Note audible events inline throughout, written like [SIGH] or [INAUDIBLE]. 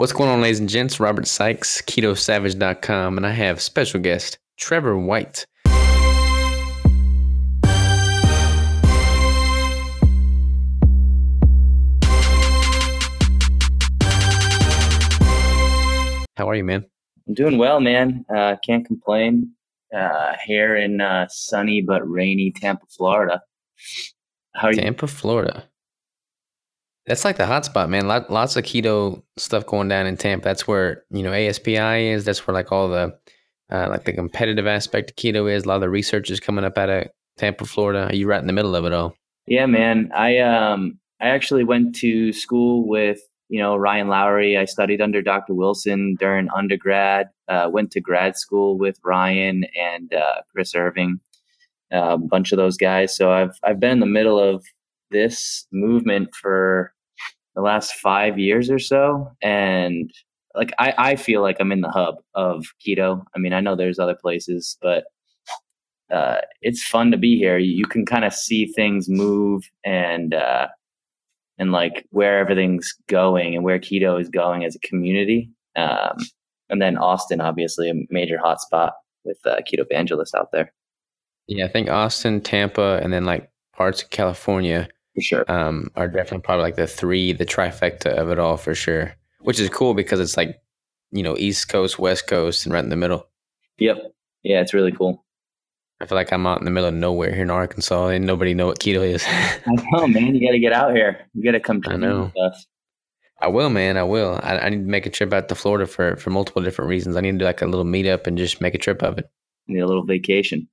What's going on, ladies and gents? Robert Sykes, KetoSavage.com, and I have special guest Trevor White. How are you, man? I'm doing well, man. Uh, can't complain. Uh, here in uh, sunny but rainy Tampa, Florida. How are you? Tampa, Florida. That's like the hotspot, man. lots of keto stuff going down in Tampa. That's where you know ASPI is. That's where like all the uh, like the competitive aspect of keto is. A lot of the research is coming up out of Tampa, Florida. Are you right in the middle of it all? Yeah, man. I um I actually went to school with you know Ryan Lowery. I studied under Dr. Wilson during undergrad. Uh, went to grad school with Ryan and uh, Chris Irvin, uh, a bunch of those guys. So I've I've been in the middle of this movement for the last five years or so. And like, I, I feel like I'm in the hub of keto. I mean, I know there's other places, but uh, it's fun to be here. You can kind of see things move and, uh, and like where everything's going and where keto is going as a community. Um, and then Austin, obviously, a major hotspot with uh, keto evangelists out there. Yeah, I think Austin, Tampa, and then like parts of California for sure. Um, are definitely probably like the three, the trifecta of it all for sure. Which is cool because it's like, you know, East Coast, West Coast, and right in the middle. Yep. Yeah, it's really cool. I feel like I'm out in the middle of nowhere here in Arkansas, and nobody know what keto is. [LAUGHS] I know, man. You got to get out here. You got to come. I know. I will, man. I will. I, I, need to make a trip out to Florida for for multiple different reasons. I need to do like a little meetup and just make a trip of it. Need a little vacation.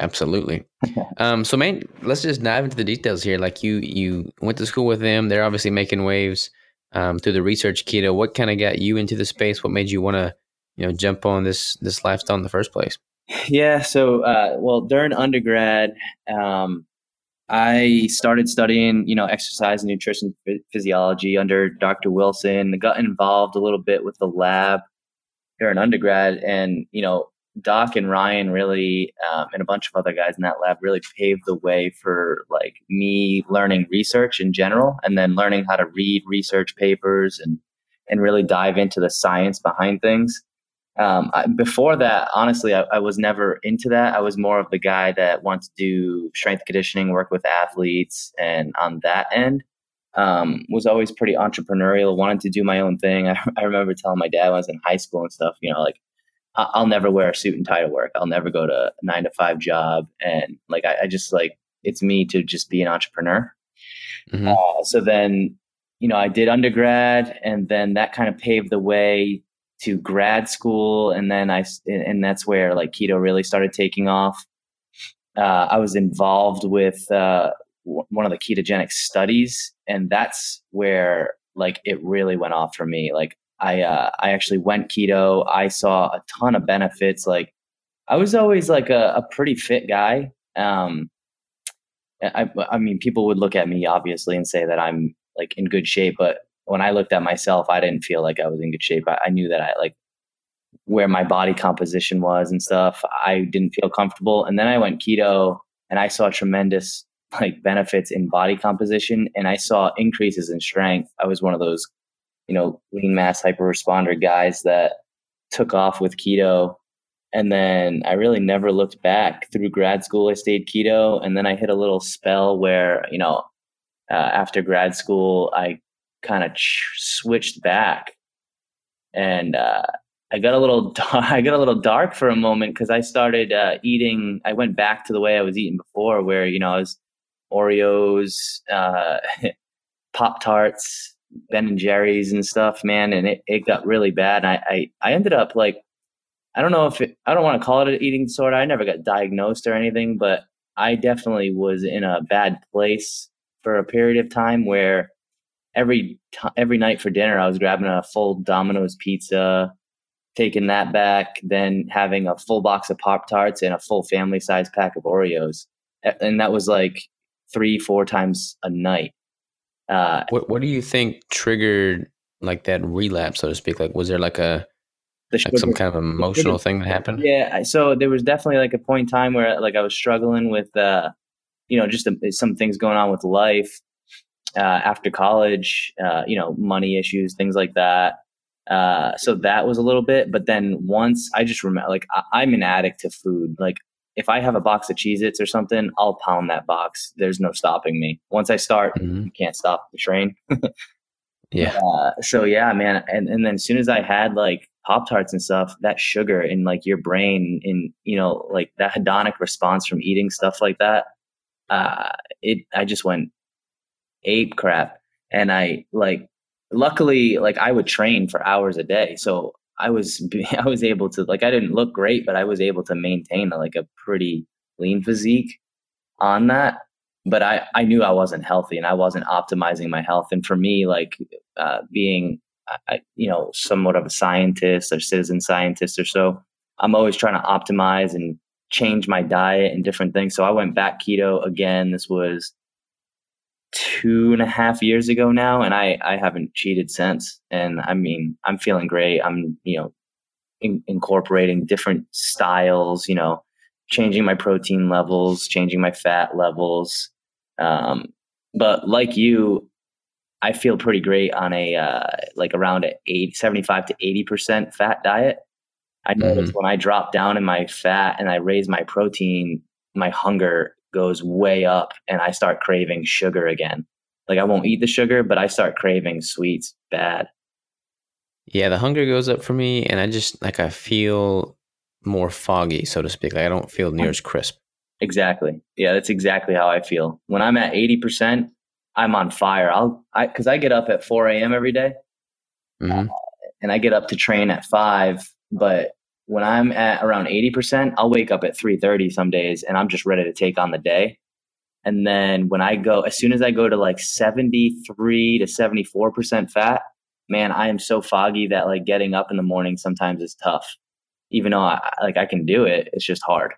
Absolutely. [LAUGHS] um, so, man, let's just dive into the details here. Like you, you went to school with them. They're obviously making waves um, through the research keto. What kind of got you into the space? What made you want to, you know, jump on this this lifestyle in the first place? Yeah. So, uh, well, during undergrad, um, I started studying, you know, exercise and nutrition physiology under Dr. Wilson. I got involved a little bit with the lab during undergrad, and you know, Doc and Ryan really, um, and a bunch of other guys in that lab really paved the way for like me learning research in general, and then learning how to read research papers and and really dive into the science behind things. Um, I, before that, honestly, I, I, was never into that. I was more of the guy that wants to do strength conditioning, work with athletes, and on that end, um, was always pretty entrepreneurial. Wanted to do my own thing. [LAUGHS] I, I remember telling my dad when I was in high school and stuff, you know, like I'll never wear a suit and tie to work. I'll never go to a nine to five job. And like, I, I just like, it's me to just be an entrepreneur. Mm-hmm. Uh, so then, you know, I did undergrad and then that kind of paved the way to grad school. And then I, and that's where like keto really started taking off. Uh, I was involved with uh, one of the ketogenic studies, and that's where like it really went off for me. Like I uh, I actually went keto. I saw a ton of benefits. Like I was always like a, a pretty fit guy. Um, I, I mean, people would look at me obviously and say that I'm like in good shape, but when I looked at myself, I didn't feel like I was in good shape. I, I knew that I like where my body composition was and stuff. I didn't feel comfortable, and then I went keto, and I saw tremendous like benefits in body composition, and I saw increases in strength. I was one of those you know, lean mass hyper responder guys that took off with keto. And then I really never looked back through grad school. I stayed keto. And then I hit a little spell where, you know, uh, after grad school, I kind of ch- switched back and, uh, I got a little [LAUGHS] dark, I got a little dark for a moment because I started uh, eating. I went back to the way I was eating before, where you know I was Oreos, uh, [LAUGHS] Pop Tarts, Ben and Jerry's and stuff, man, and it, it got really bad. I, I, I ended up like, I don't know if it, I don't want to call it an eating disorder. I never got diagnosed or anything, but I definitely was in a bad place for a period of time where every t- every night for dinner I was grabbing a full Domino's pizza, taking that back, then having a full box of Pop Tarts and a full family size pack of Oreos, and that was like three four times a night. Uh, what What do you think triggered like that relapse, so to speak? Like, was there like a like some kind of emotional thing that happened? Yeah. So there was definitely like a point in time where like I was struggling with, uh, you know, just a, some things going on with life uh, after college. Uh, you know, money issues, things like that. Uh, so that was a little bit, but then once I just remember, like I, am an addict to food. Like if I have a box of Cheez Its or something, I'll pound that box. There's no stopping me. Once I start, mm-hmm. you can't stop the train. [LAUGHS] yeah. Uh, so yeah, man. And, and then as soon as I had like Pop Tarts and stuff, that sugar in like your brain and, you know, like that hedonic response from eating stuff like that, uh, it, I just went ape crap. And I like luckily like i would train for hours a day so i was [LAUGHS] i was able to like i didn't look great but i was able to maintain like a pretty lean physique on that but i i knew i wasn't healthy and i wasn't optimizing my health. And for me like uh, being you know somewhat of a scientist or citizen scientist or so i'm always trying to optimize and change my diet and different things. So i went back keto again. This was two and a half years ago now, and I I haven't cheated since. And I mean, I'm feeling great. I'm you know in, incorporating different styles. You know, changing my protein levels, changing my fat levels. Um, but like you, I feel pretty great on a uh, like around a 80, 75 to 80% fat diet. I notice mm-hmm. when I drop down in my fat and I raise my protein, my hunger goes way up and I start craving sugar again. Like I won't eat the sugar, but I start craving sweets bad. Yeah, the hunger goes up for me and I just like I feel more foggy, so to speak. Like I don't feel near as crisp. Exactly. Yeah, that's exactly how I feel. When I'm at 80%, I'm on fire. I'll I cuz I get up at 4 a.m. every day, mm-hmm. uh, and I get up to train at 5, but when I'm at around 80%, I'll wake up at 3:30 some days and I'm just ready to take on the day. And then when I go as soon as I go to like 73 to 74% fat, man, I am so foggy that like getting up in the morning sometimes is tough. Even though I like I can do it, it's just hard.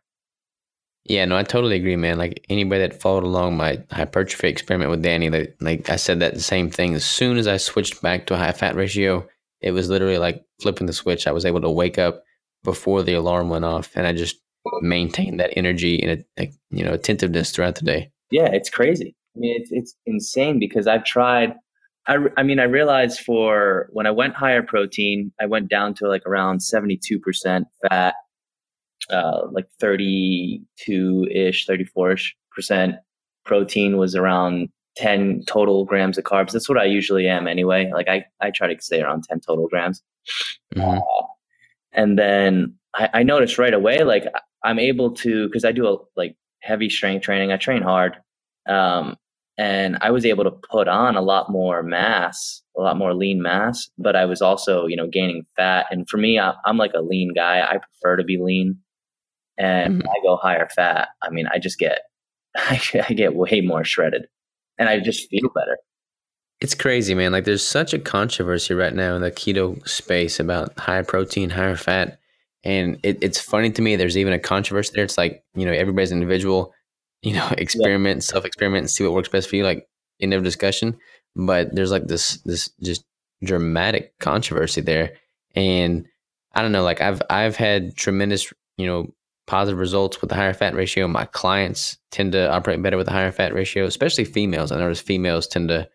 Yeah, no, I totally agree, man. Like anybody that followed along my hypertrophy experiment with Danny, like, like I said that same thing. As soon as I switched back to a high fat ratio, it was literally like flipping the switch. I was able to wake up before the alarm went off, and I just maintained that energy and a, you know attentiveness throughout the day. Yeah, it's crazy. I mean, it's it's insane because I've tried. I, I mean, I realized for when I went higher protein, I went down to like around seventy two percent fat, uh, like thirty two ish, thirty four ish percent protein was around 10 total grams of carbs. That's what I usually am anyway. Like I, I try to stay around 10 total grams. Mm-hmm. Uh, and then I, I noticed right away like i'm able to because i do a like heavy strength training i train hard um, and i was able to put on a lot more mass a lot more lean mass but i was also you know gaining fat. And for me I, am like a lean guy. I prefer to be lean. And mm-hmm. i go higher fat i mean i just get I, [LAUGHS] I get way more shredded. And i just feel better it's crazy, man. Like there's such a controversy right now in the keto space about high protein, higher fat. And it, it's funny to me, there's even a controversy there. It's like, you know, everybody's individual, [LAUGHS] you know, experiment, yeah. self experiment and see what works best for you, like end of discussion. But there's like this this just dramatic controversy there. And I don't know, like I've I've had tremendous, you know, positive results with the higher fat ratio. My clients tend to operate better with the higher fat ratio, especially females. I notice females tend to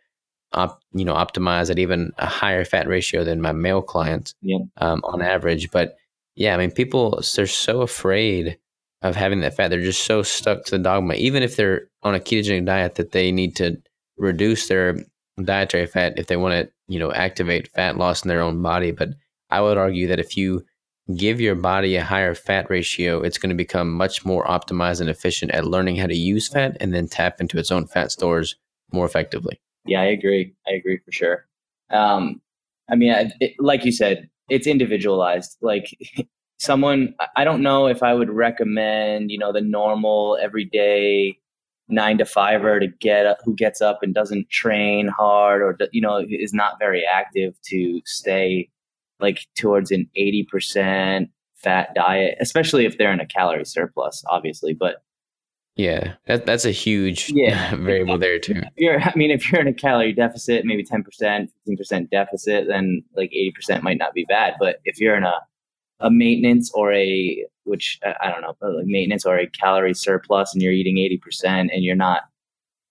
op, you know optimize at even a higher fat ratio than my male clients um, on average. But yeah, I mean, people they're so afraid of having that fat. They're just so stuck to the dogma, even if they're on a ketogenic diet, that they need to reduce their dietary fat if they want to, you know, activate fat loss in their own body. But I would argue that if you give your body a higher fat ratio, it's going to become much more optimized and efficient at learning how to use fat and then tap into its own fat stores more effectively. Yeah, I agree. I agree for sure. Um, I mean, it, like you said, it's individualized. Like [LAUGHS] someone, I don't know if I would recommend, you know, the normal everyday nine to fiver to get up, who gets up and doesn't train hard or you know is not very active to stay like towards an 80% fat diet especially if they're in a calorie surplus obviously but yeah, that, that's a huge [LAUGHS] yeah. variable there too. You're, [LAUGHS] I mean, if you're in a calorie deficit, maybe 10%, 15% deficit, then like 80% might not be bad. But if you're in a, a maintenance or a, which I don't know, like maintenance or a calorie surplus and you're eating 80% and you're not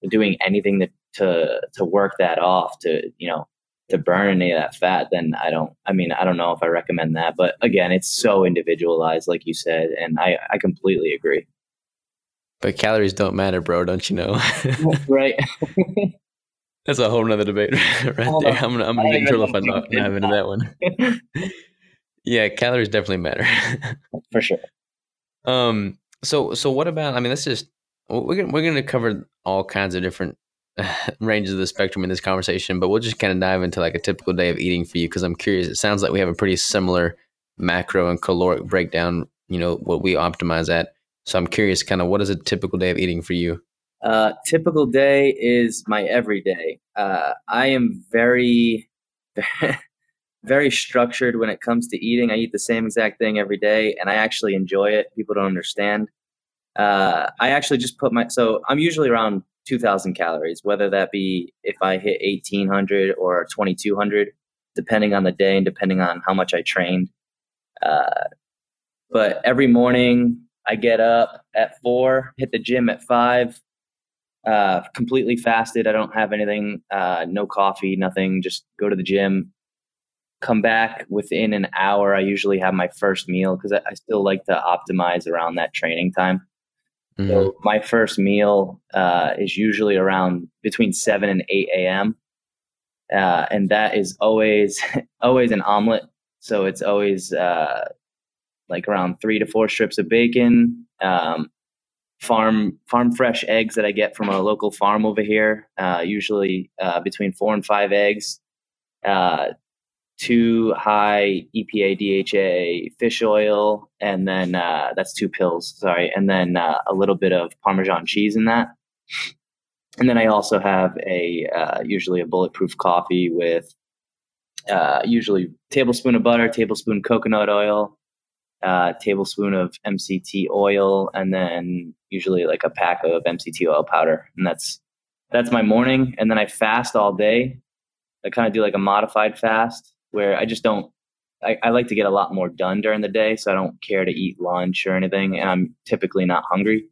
doing anything to, to, to work that off to, you know, to burn any of that fat, then I don't. I mean, I don't know if I recommend that. But again, it's so individualized, like you said, and I I completely agree. But calories don't matter, bro. Don't you know? [LAUGHS] right. [LAUGHS] That's a whole nother debate [LAUGHS] right there. I'm gonna I'm gonna get in trouble if I don't dive into that one. yeah, calories definitely matter. For sure. Um. So so what about? I mean, let's just we're gonna we're gonna cover all kinds of different ranges of the spectrum in this conversation, but we'll just kind of dive into like a typical day of eating for you because I'm curious. It sounds like we have a pretty similar macro and caloric breakdown. You know what we optimize at. So I'm curious, kind of, what is a typical day of eating for you? Uh, typical day is my everyday. Uh, I am very, [LAUGHS] very structured when it comes to eating. I eat the same exact thing every day, and I actually enjoy it. People don't understand. Uh, I actually just put my so I'm usually around 2,000 calories, whether that be if I hit 1,800 or 2,200, depending on the day and depending on how much I trained. Uh, but every morning I get up at four, hit the gym at five, uh, completely fasted. I don't have anything, uh, no coffee, nothing. Just go to the gym, come back within an hour. I usually have my first meal because I, I, still like to optimize around that training time. Mm-hmm. So my first meal uh, is usually around between seven and eight a.m. Uh, and that is always [LAUGHS] always an omelet. So it's always uh, like around three to four strips of bacon, um, farm farm fresh eggs that I get from a local farm over here. Uh, usually uh, between four and five eggs. Uh, two high EPA DHA fish oil, and then uh, that's two pills. Sorry, and then uh, a little bit of Parmesan cheese in that. And then I also have a uh, usually a bulletproof coffee with usually tablespoon of butter, tablespoon coconut oil, uh, tablespoon of MCT oil, and then usually like a pack of MCT oil powder. And that's that's my morning. And then I fast all day. I kind of do like a modified fast where I just don't. I, I like to get a lot more done during the day, so I don't care to eat lunch or anything, and I'm typically not hungry.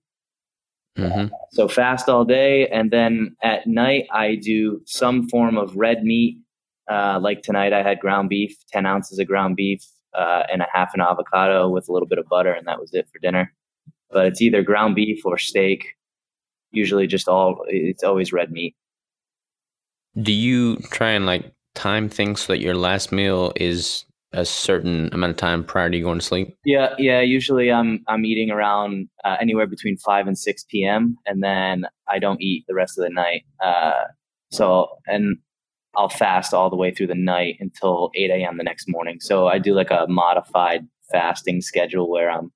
Mm-hmm. So fast all day, and then at night I do some form of red meat. Uh, like tonight, I had ground beef, ten ounces of ground beef, uh, and a half an avocado with a little bit of butter, and that was it for dinner. But it's either ground beef or steak. Usually, just all it's always red meat. Do you try and like time things so that your last meal is a certain amount of time prior to you going to sleep? Yeah, yeah. Usually, I'm I'm eating around uh, anywhere between five and six p.m. and then I don't eat the rest of the night. Uh, so and I'll fast all the way through the night until eight a.m. the next morning. So I do like a modified fasting schedule where I'm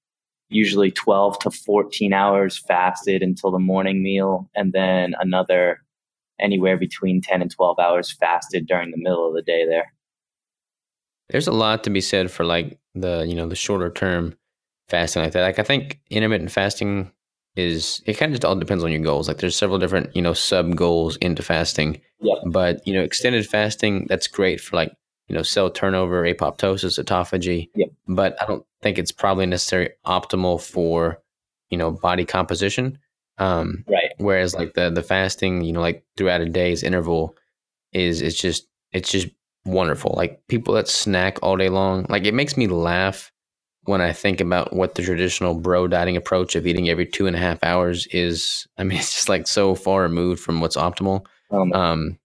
usually twelve to fourteen hours fasted until the morning meal, and then another anywhere between 10 and 12 hours fasted during the middle of the day there. There's a lot to be said for like the, you know, the shorter term fasting like that. Like I think intermittent fasting is it kind of just all depends on your goals. Like there's several different, you know, sub goals into fasting. Yep. But, you know, extended fasting, that's great for like, you know, cell turnover, apoptosis, autophagy. Yep. But I don't think it's probably necessarily optimal for, you know, body composition. Um, right. Whereas like the the fasting, you know, like throughout a day's interval, is it's just it's just wonderful. Like people that snack all day long, like it makes me laugh when I think about what the traditional bro dieting approach of eating every two and a half hours is. I mean, [LAUGHS] it's just like so far removed from what's optimal. Um, um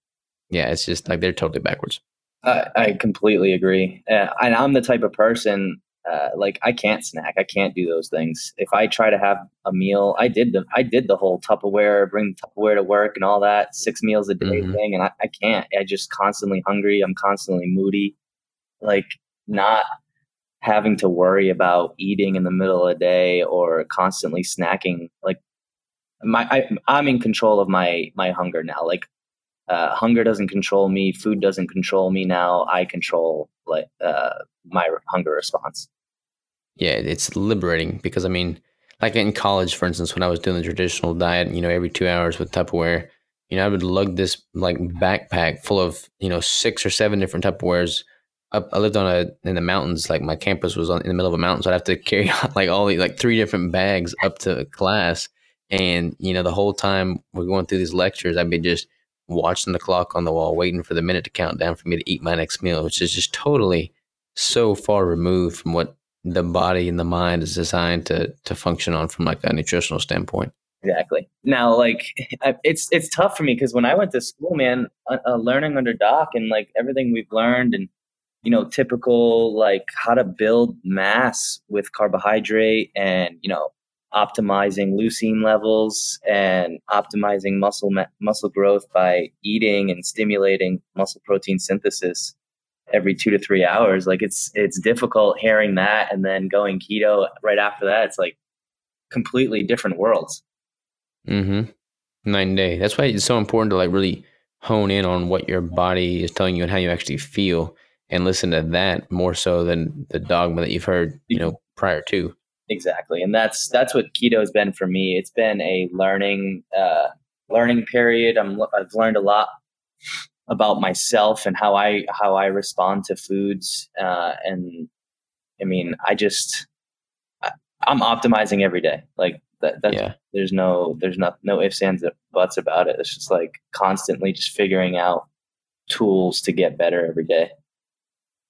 yeah, it's just like they're totally backwards. I, I completely agree, uh, and I'm the type of person uh, like I can't snack. I can't do those things. If I try to have a meal, I did the I did the whole Tupperware, bring Tupperware to work and all that six meals a day mm-hmm. thing, and I, I can't. I just constantly hungry. I'm constantly moody. Like not having to worry about eating in the middle of the day or constantly snacking. Like my I, I'm in control of my my hunger now. Like uh, hunger doesn't control me. Food doesn't control me now. I control like uh, my hunger response yeah, it's liberating because I mean, like in college, for instance, when I was doing the traditional diet, you know, every two hours with Tupperware, you know, I would lug this like backpack full of, you know, six or seven different Tupperwares. I lived on a in the mountains. Like my campus was on, in the middle of a mountain, so I'd have to [LAUGHS] carry like all the like three different bags up to class. And you know, the whole time we're going through these lectures, I'd be just watching the clock on the wall, waiting for the minute to count down for me to eat my next meal, which is just totally so far removed from what the body and the mind is designed to to function on from like a nutritional standpoint. Exactly. Now, like [LAUGHS] it's it's tough for me because when I went to school, man, uh, uh, learning under Doc and like everything we've learned and you know typical like how to build mass with carbohydrate and you know optimizing leucine levels and optimizing muscle muscle growth by eating and stimulating muscle protein synthesis every two to three hours. Like it's it's difficult hearing that and then going keto right after that. It's like completely different worlds. Mm-hmm. Night and day. That's why it's so important to like really hone in on what your body is telling you and how you actually feel and listen to that more so than the dogma that you've heard, you know, prior to. Exactly. And that's that's what keto has been for me. It's been a learning uh learning period. I'm I've learned a lot about myself and how I how I respond to foods. Uh, and I mean, I just I, am optimizing every day. Like that. That's, yeah. There's no there's not no ifs ands and buts about it. It's just like constantly just figuring out tools to get better every day.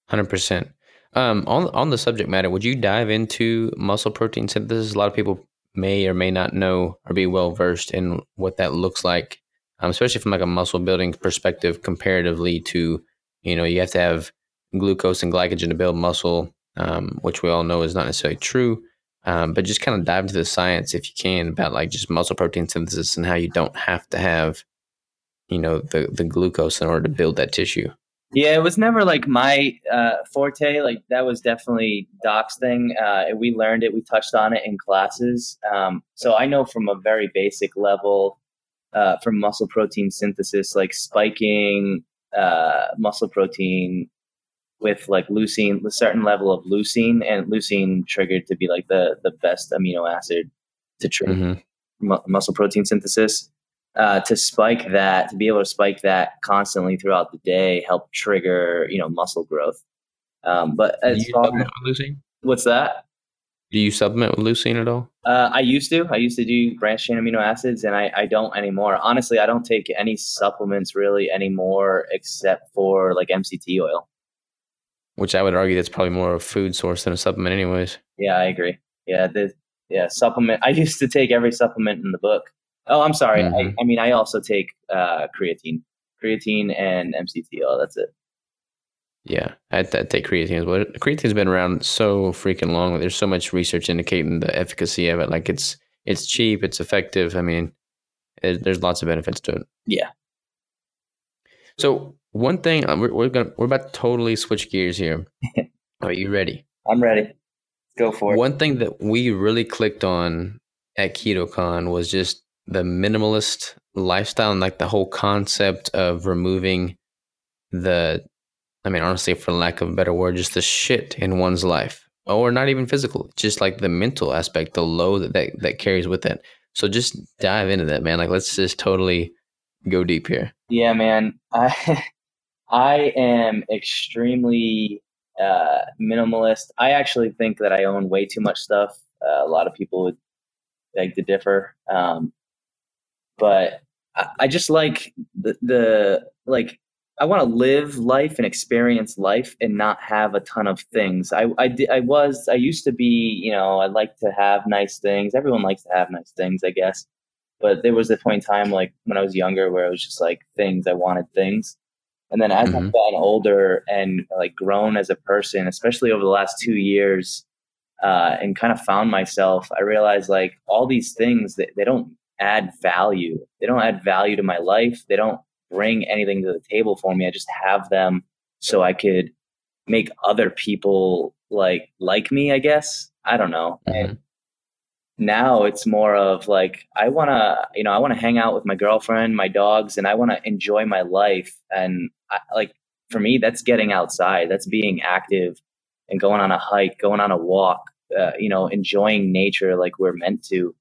Hundred percent. Um, on on the subject matter, would you dive into muscle protein synthesis? A lot of people may or may not know or be well versed in what that looks like um, especially from like a muscle building perspective comparatively to you know you have to have glucose and glycogen to build muscle um, which we all know is not necessarily true um, but just kind of dive into the science if you can about like just muscle protein synthesis and how you don't have to have you know the the glucose in order to build that tissue yeah, it was never like my uh, forte. Like that was definitely Doc's thing. Uh, we learned it. We touched on it in classes. Um, so I know from a very basic level uh, from muscle protein synthesis, like spiking uh, muscle protein with like leucine, a certain level of leucine, and leucine triggered to be like the the best amino acid to trigger mm-hmm. mu- muscle protein synthesis. Uh, to spike that, to be able to spike that constantly throughout the day, help trigger you know muscle growth. Um, but as far, what's that? Do you supplement with leucine at all? Uh, I used to. I used to do branched chain amino acids, and I, I don't anymore. Honestly, I don't take any supplements really anymore, except for like MCT oil. Which I would argue that's probably more of a food source than a supplement, anyways. Yeah, I agree. Yeah, the yeah supplement. I used to take every supplement in the book. Oh, I'm sorry. Mm-hmm. I, I, mean, I also take uh, creatine, creatine and MCT oil. That's it. Yeah, I'd, I'd take creatine as well. Creatine's been around so freaking long. There's so much research indicating the efficacy of it. Like it's it's cheap, it's effective. I mean, it, there's lots of benefits to it. Yeah. So one thing uh, we're, we're gonna we're about to totally switch gears here. [LAUGHS] Are you ready? I'm ready. Go for it. One thing that we really clicked on at KetoCon was just the minimalist lifestyle and like the whole concept of removing the I mean, honestly, for lack of a better word, just the shit in one's life, or not even physical, just like the mental aspect, the load that, that that carries with it. So just dive into that, man. Like, let's just totally go deep here. Yeah, man. [LAUGHS] I I am extremely uh, minimalist. I actually think that I own way too much stuff. Uh, a lot of people would beg to differ, um, but I, I just like the the like I want to live life and experience life and not have a ton of things. I, I, I was, I used to be, you know, I like to have nice things. Everyone likes to have nice things, I guess. But there was a point in time, like when I was younger, where it was just like things, I wanted things. And then as mm-hmm. I've gotten older and like grown as a person, especially over the last two years, uh, and kind of found myself, I realized like all these things that they don't add value. They don't add value to my life. They don't bring anything to the table for me. I just have them so I could make other people like like me, I guess. I don't know. Mm-hmm. And now it's more of like I want to, you know, I want to hang out with my girlfriend, my dogs, and I want to enjoy my life. And I, like for me, that's getting outside. That's being active and going on a hike, going on a walk. Uh, you know, enjoying nature like we're meant to.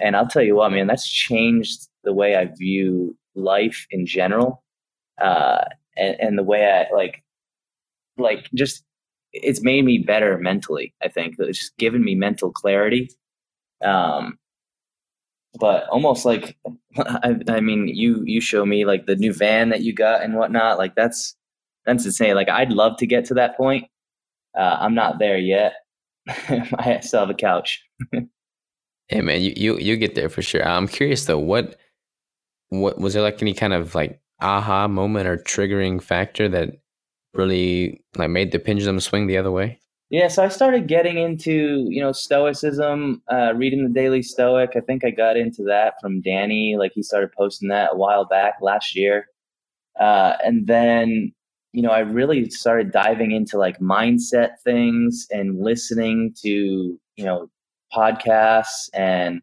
And I'll tell you what, man, that's changed the way I view life in general, uh, and, and the way I like, like just it's made me better mentally. I think it's just given me mental clarity. Um, but almost like [LAUGHS] I, I mean you you show me like the new van that you got and whatnot like that's that's insane like i'd love to get to that point uh, i'm not there yet [LAUGHS] i still have a couch [LAUGHS] hey man you, you you get there for sure i'm curious though what what was there like any kind of like aha moment or triggering factor that really like made the pendulum swing the other way yeah, so I started getting into you know Stoicism, uh, reading the Daily Stoic. I think I got into that from Danny. Like he started posting that a while back last year, uh, and then you know I really started diving into like mindset things and listening to you know podcasts and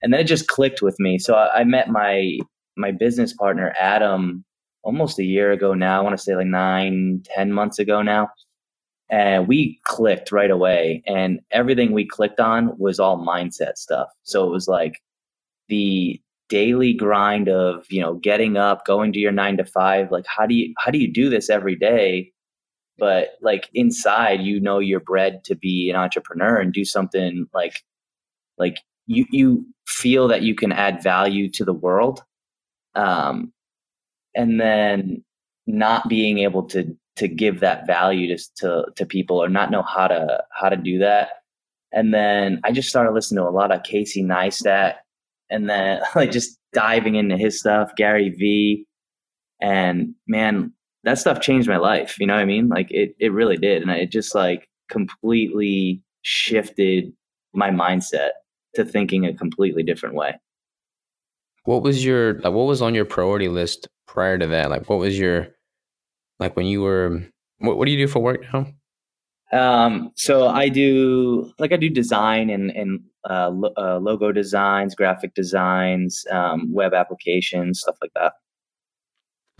and then it just clicked with me. So I, I met my my business partner Adam almost a year ago now. I want to say like nine, ten months ago now and we clicked right away and everything we clicked on was all mindset stuff so it was like the daily grind of you know getting up going to your 9 to 5 like how do you how do you do this every day but like inside you know you're bred to be an entrepreneur and do something like like you you feel that you can add value to the world um and then not being able to to give that value to, to to people or not know how to how to do that. And then I just started listening to a lot of Casey Neistat and then [LAUGHS] like just diving into his stuff, Gary Vee. And man, that stuff changed my life. You know what I mean? Like it it really did. And it just like completely shifted my mindset to thinking a completely different way. What was your like what was on your priority list prior to that? Like what was your like when you were, what, what do you do for work now? Um, so I do like I do design and and uh, lo- uh, logo designs, graphic designs, um, web applications, stuff like that.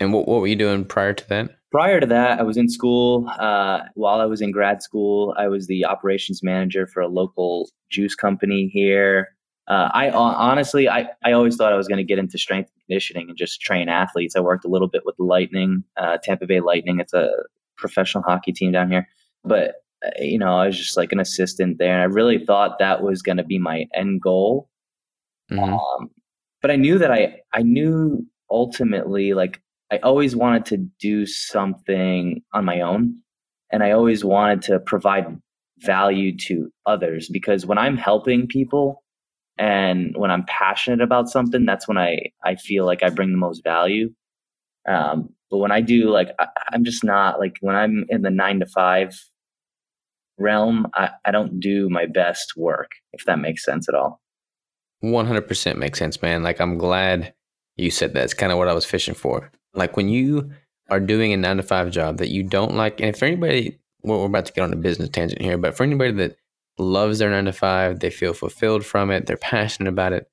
And what what were you doing prior to that? Prior to that, I was in school. Uh, while I was in grad school, I was the operations manager for a local juice company here. Uh, I honestly, I, I always thought I was going to get into strength and conditioning and just train athletes. I worked a little bit with the Lightning, uh, Tampa Bay Lightning. It's a professional hockey team down here. But, uh, you know, I was just like an assistant there. And I really thought that was going to be my end goal. Mm-hmm. Um, but I knew that I, I knew ultimately, like, I always wanted to do something on my own. And I always wanted to provide value to others because when I'm helping people, and when i'm passionate about something that's when i i feel like i bring the most value. Um, but when i do like I, am just not like when i'm in the nine to five realm I, I don't do my best work if that makes sense at all. 100% makes sense man. Like i'm glad you said that. It's kind of what i was fishing for like when you are doing a nine to five job that you don't like and if anybody well, we're about to get on a business tangent here but for anybody that loves their nine to five. They feel fulfilled from it. They're passionate about it.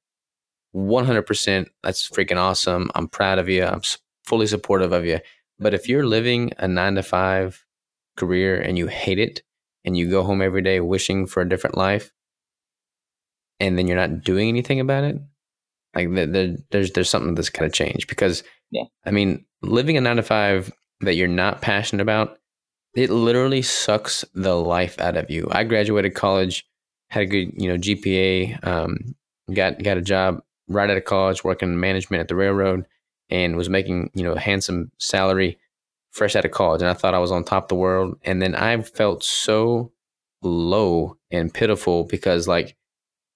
100%. That's freaking awesome. I'm proud of you. I'm fully supportive of you. But if you're living a nine to five career and you hate it and you go home every day wishing for a different life and then you're not doing anything about it, like there's there's something that's kind to change because yeah. I mean living a nine to five that you're not passionate about it literally sucks the life out of you. I graduated college, had a good, you know, GPA, um, got got a job right out of college working in management at the railroad and was making, you know, a handsome salary fresh out of college. And I thought I was on top of the world. And then I felt so low and pitiful because like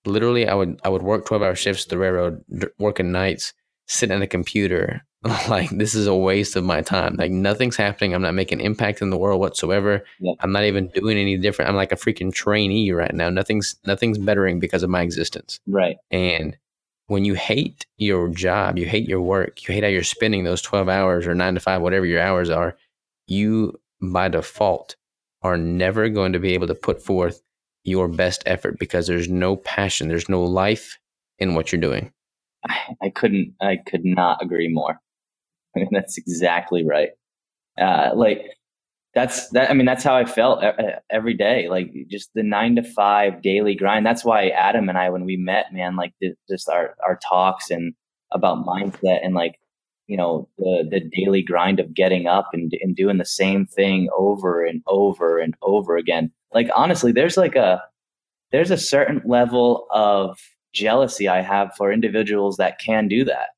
literally I would I would work 12 hour shifts at the railroad, working nights, sitting at a computer, [LAUGHS] like this is a waste of my time. Like nothing's happening. I'm not making impact in the world whatsoever. Yeah. I'm not even doing any different. I'm like a freaking trainee right now. Nothing's nothing's bettering because of my existence. Right. And when you hate your job, you hate your work, you hate how you're spending those 12 hours or 9 to 5 whatever your hours are, you by default are never going to be able to put forth your best effort because there's no passion, there's no life in what you're doing. I couldn't I could not agree more. [LAUGHS] I mean, that's exactly right. Uh, like that's that. I mean, that's how I felt every day. Like just the nine to five daily grind. That's why Adam and I, when we met, man, like just our our talks and about mindset and like you know the the daily grind of getting up and and doing the same thing over and over and over again. Like honestly, there's like a there's a certain level of jealousy I have for individuals that can do that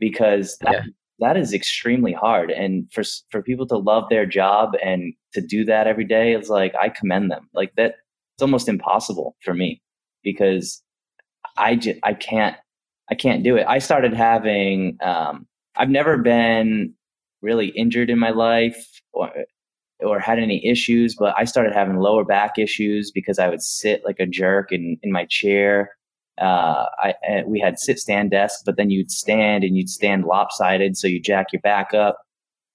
because that, yeah. That is extremely hard. And for for people to love their job and to do that every day, it's like I commend them. Like that, it's almost impossible for me because I just I can't I can't do it. I started having um, I've never been really injured in my life or or had any issues, but I started having lower back issues because I would sit like a jerk in, in my chair. Uh, I, we had sit stand desks, but then you'd stand and you'd stand lopsided. So you jack your back up.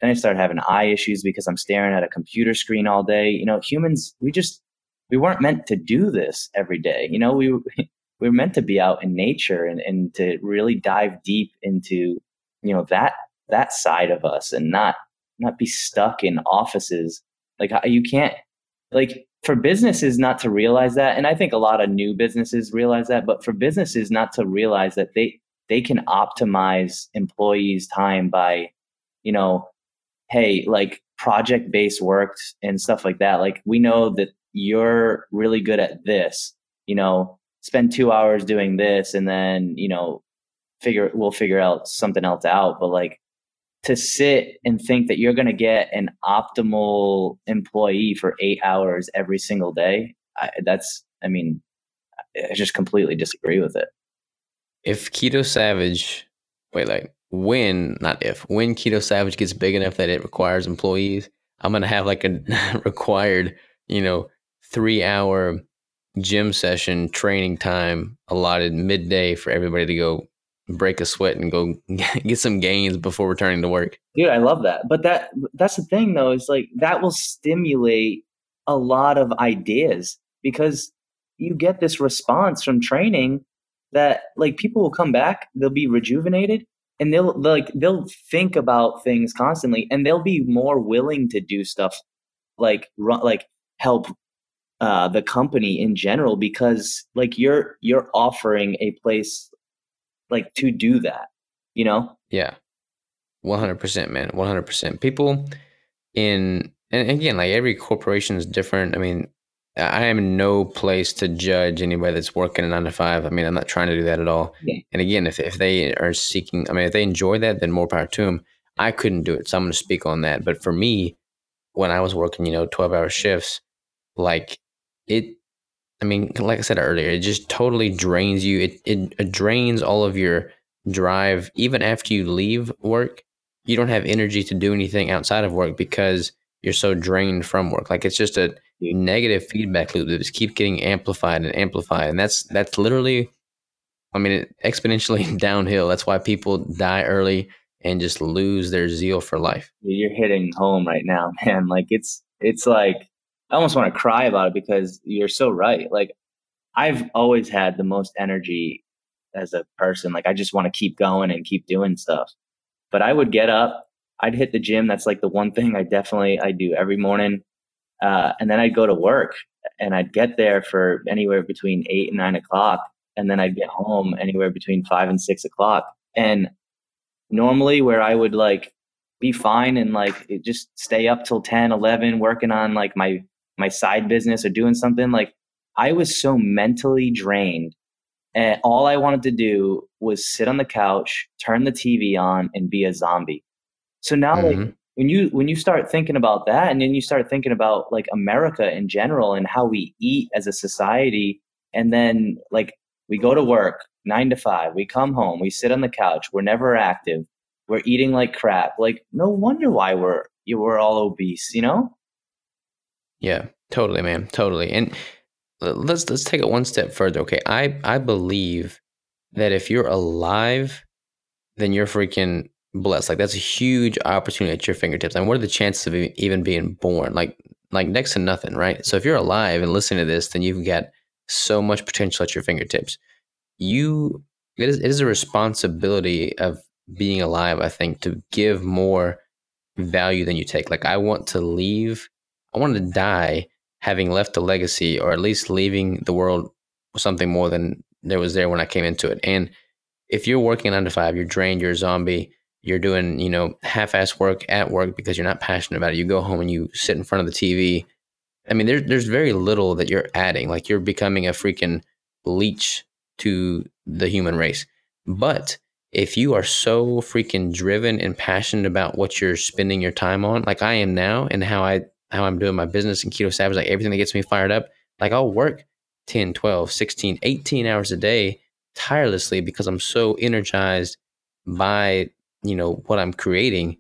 Then I started having eye issues because I'm staring at a computer screen all day. You know, humans, we just, we weren't meant to do this every day. You know, we, [LAUGHS] we were meant to be out in nature and, and to really dive deep into, you know, that, that side of us and not not be stuck in offices. Like you can't like for businesses not to realize that and I think a lot of new businesses realize that, but for businesses not to realize that they they can optimize employees time by you know hey like project based work and stuff like that. Like we know that you're really good at this you know spend 2 hours doing this and then you know figure we'll figure out something else out. But like to sit and think that you're going to get an optimal employee for eight hours every single day, I, that's, I mean, I just completely disagree with it. If Keto Savage, wait, like when, not if, when Keto Savage gets big enough that it requires employees, I'm going to have like a [LAUGHS] required, you know, three hour gym session training time allotted midday for everybody to go break a sweat and go [LAUGHS] get some gains before returning to work. Dude, I love that. But that that's the thing though, is like that will stimulate a lot of ideas because you get this response from training that like people will come back, they'll be rejuvenated and they'll like they'll think about things constantly and they'll be more willing to do stuff like run like help uh, the company in general because like you're you're offering a place like to do that, you know? Yeah. 100%, man. 100%. People in, and again, like every corporation is different. I mean, I am in no place to judge anybody that's working a nine to five. I mean, I'm not trying to do that at all. Yeah. And again, if, if they are seeking, I mean, if they enjoy that, then more power to them. I couldn't do it. So I'm going to speak on that. But for me, when I was working, you know, 12 hour shifts, like it I mean, like I said earlier, it just totally drains you. It, it, it drains all of your drive. Even after you leave work, you don't have energy to do anything outside of work because you're so drained from work. Like it's just a negative feedback loop that just keeps getting amplified and amplified. And that's that's literally, I mean, exponentially [LAUGHS] downhill. That's why people die early and just lose their zeal for life. You're hitting home right now, [LAUGHS] man. Like it's it's like I almost want to cry about it because you're so right. Like I've always had the most energy as a person. Like I just want to keep going and keep doing stuff. But I would get up, I'd hit the gym. That's like the one thing I definitely I do every morning. Uh, and then I'd go to work and I'd get there for anywhere between eight and nine o'clock. And then I'd get home anywhere between five and six o'clock. And normally where I would like be fine and like just stay up till 10, 11, working on like my my side business or doing something like i was so mentally drained and all i wanted to do was sit on the couch turn the tv on and be a zombie so now mm-hmm. like when you when you start thinking about that and then you start thinking about like america in general and how we eat as a society and then like we go to work nine to five we come home we sit on the couch we're never active we're eating like crap like no wonder why we're we're all obese you know yeah, totally, man, totally. And let's let's take it one step further. Okay, I I believe that if you're alive, then you're freaking blessed. Like that's a huge opportunity at your fingertips. And what are the chances of even being born? Like like next to nothing, right? So if you're alive and listening to this, then you've got so much potential at your fingertips. You it is, it is a responsibility of being alive, I think, to give more value than you take. Like I want to leave I wanted to die having left a legacy or at least leaving the world something more than there was there when I came into it. And if you're working nine to five, you're drained, you're a zombie, you're doing, you know, half ass work at work because you're not passionate about it. You go home and you sit in front of the TV. I mean, there's there's very little that you're adding. Like you're becoming a freaking leech to the human race. But if you are so freaking driven and passionate about what you're spending your time on, like I am now, and how I how I'm doing my business in Keto Savage, like everything that gets me fired up, like I'll work 10, 12, 16, 18 hours a day tirelessly because I'm so energized by, you know, what I'm creating.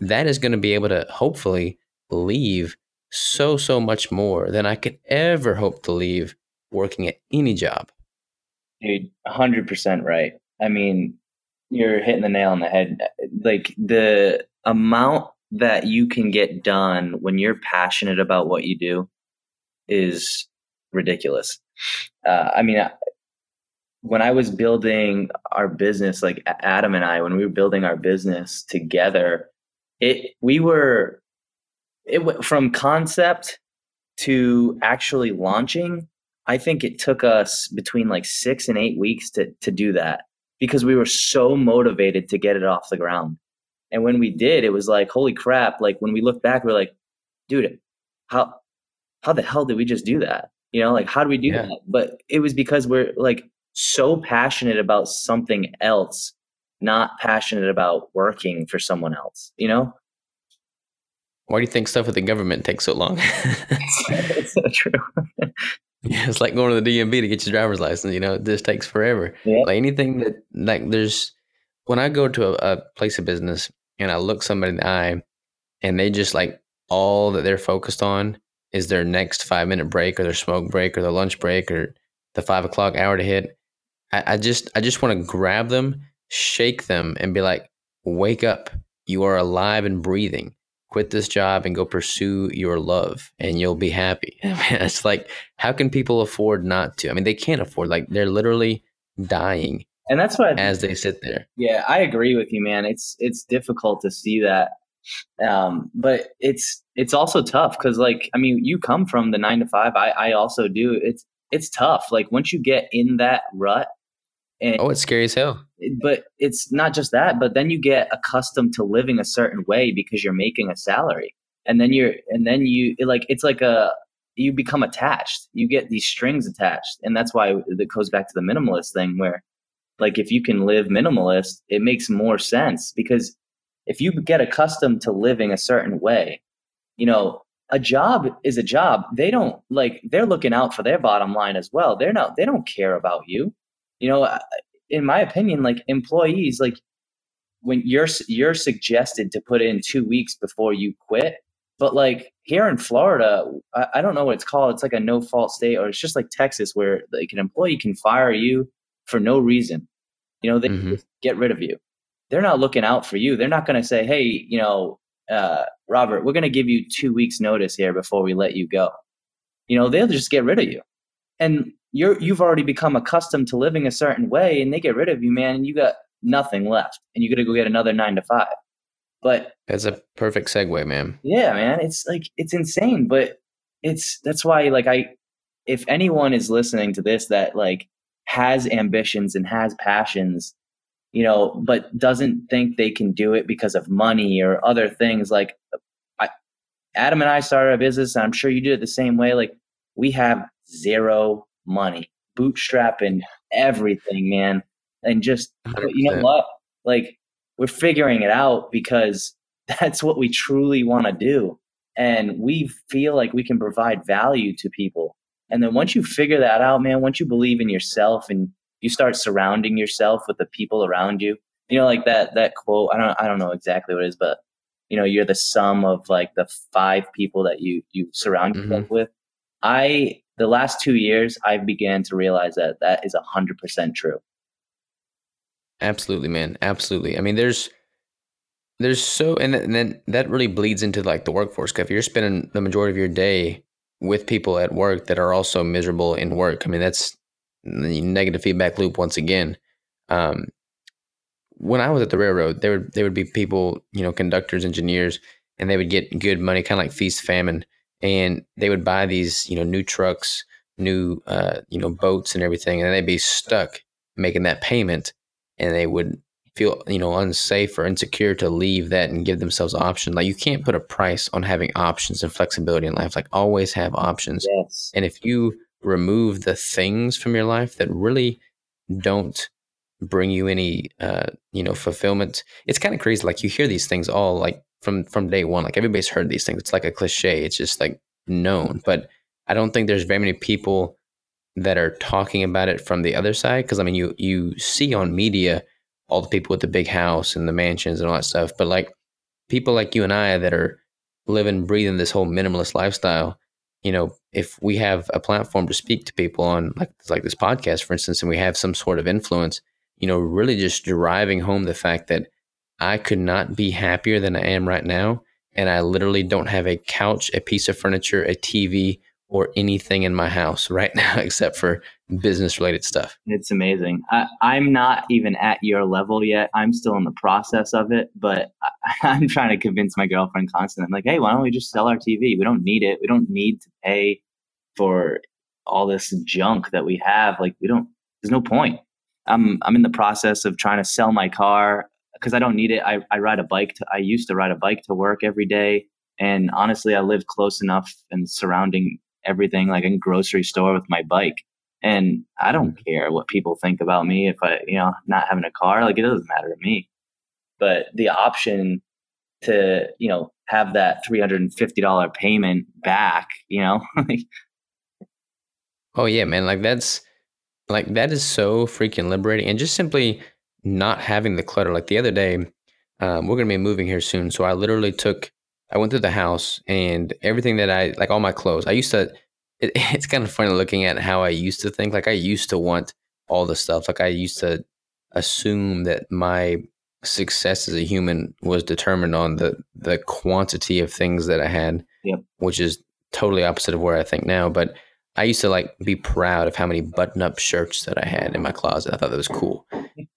That is going to be able to hopefully leave so so much more than I could ever hope to leave working at any job. Dude, 100% right. I mean, you're hitting the nail on the head. Like the amount that you can get done when you're passionate about what you do is ridiculous. Uh, I mean, when I was building our business, like Adam and I, when we were building our business together, it we were it went from concept to actually launching. I think it took us between like six and eight weeks to to do that because we were so motivated to get it off the ground. And when we did, it was like, holy crap! Like when we look back, we're like, dude, how how the hell did we just do that? You know, like how do we do yeah. that? But it was because we're like so passionate about something else, not passionate about working for someone else, you know? Why do you think stuff with the government takes so long? [LAUGHS] [LAUGHS] it's so true. yeah, it's like going to the DMV to get your driver's license. You know, this takes forever. Yeah. Like anything that, like, there's when I go to a, a place of business and I look somebody in the eye, and they just like all that they're focused on is their next five minute break or their smoke break or their lunch break or the five o'clock hour to hit. I, I just I just want to grab them, shake them, and be like, "Wake up! You are alive and breathing. Quit this job and go pursue your love, and you'll be happy." [LAUGHS] it's like, how can people afford not to? I mean, they can't afford. Like they're literally dying, and that's what as they sit there. Yeah, I agree with you, man. It's it's difficult to see that um, but it's it's also tough because like i mean you come from the nine to five i i also do it's it's tough like once you get in that rut and, oh, it's scary as hell. But it's not just that, but then you get accustomed to living a certain way because you're making a salary. And then you're and then you like it's like a you become attached. You get these strings attached. And that's why it goes back to the minimalist thing where like if you can live minimalist, it makes more sense because if you get accustomed to living a certain way, you know, a job is a job. They don't like they're looking out for their bottom line as well. They're not they don't care about you. You know, in my opinion, like employees, like when you're you're suggested to put in two weeks before you quit, but like here in Florida, I, I don't know what it's called. It's like a no fault state, or it's just like Texas, where like an employee can fire you for no reason. You know, they mm-hmm. get rid of you. They're not looking out for you. They're not going to say, "Hey, you know, uh, Robert, we're going to give you two weeks notice here before we let you go. You know, they'll just get rid of you. And you're, you've already become accustomed to living a certain way and they get rid of you, man, and you got nothing left and you got to go get another nine to five. But that's a perfect segue, man. Yeah, man. It's like, it's insane, but it's, that's why, like, I, if anyone is listening to this that like has ambitions and has passions you know, but doesn't think they can do it because of money or other things. Like I, Adam and I started a business, and I'm sure you do it the same way. Like we have zero money, bootstrapping everything, man, and just you know what, like we're figuring it out because [LAUGHS] that's what we truly want to do, and we feel like we can provide value to people. And then once you figure that out, man, once you believe in yourself and you start surrounding yourself with the people around you. You know, like that that quote. I don't I don't know exactly what it is, but you know, you're the sum of like the five people that you you surround mm-hmm. yourself with. I the last two years, I began to realize that that is a hundred percent true. Absolutely, man. Absolutely. I mean, there's there's so and, and then that really bleeds into like the workforce. If you're spending the majority of your day with people at work that are also miserable in work, I mean, that's the negative feedback loop once again. Um, when I was at the railroad, there would there would be people, you know, conductors, engineers, and they would get good money, kind of like feast famine, and they would buy these, you know, new trucks, new, uh, you know, boats and everything, and they'd be stuck making that payment, and they would feel, you know, unsafe or insecure to leave that and give themselves options. Like you can't put a price on having options and flexibility in life. Like always have options, yes. and if you remove the things from your life that really don't bring you any uh, you know fulfillment it's kind of crazy. Like you hear these things all like from from day one. Like everybody's heard these things. It's like a cliche. It's just like known. But i don't think there's very many people that are talking about it from the other side. Because i mean you you see on media all the people with the big house and the mansions and all that stuff but like people like you and i that are living breathing this whole minimalist lifestyle you know if we have a platform to speak to people on like like this podcast for instance and we have some sort of influence you know, really just driving home the fact that I could not be happier than I am right now. And I literally don't have a couch, a piece of furniture, a TV, or anything in my house right [LAUGHS] now except for business related stuff. It's amazing. I, am not even at your level yet. I'm still in the process of it, but I, [LAUGHS] am trying to convince my girlfriend constantly. I'm like, hey, why don't we just sell our TV? We don't need it. We don't need to pay for all this junk that we have. Like, we don't, there's no point. I'm I'm in the process of trying to sell my car because I don't need it. I, I ride a bike. To, I used to ride a bike to work every day, and honestly, I live close enough and surrounding everything, like in grocery store with my bike. And I don't mm-hmm. care what people think about me if I, you know, not having a car. Like it doesn't matter to me. But the option to, you know, have that three hundred and fifty dollar payment back, you know. [LAUGHS] oh yeah, man. Like that's like that is so freaking liberating, and just simply not having the clutter. Like the other day, um, we're gonna be moving here soon, so I literally took, I went through the house and everything that I like, all my clothes. I used to. It, [LAUGHS] it's kind of funny looking at how I used to think. Like I used to want all the stuff. Like I used to assume that my success as a human was determined on the the quantity of things that I had, yep. which is totally opposite of where I think now. But I used to like be proud of how many button up shirts that I had in my closet. I thought that was cool.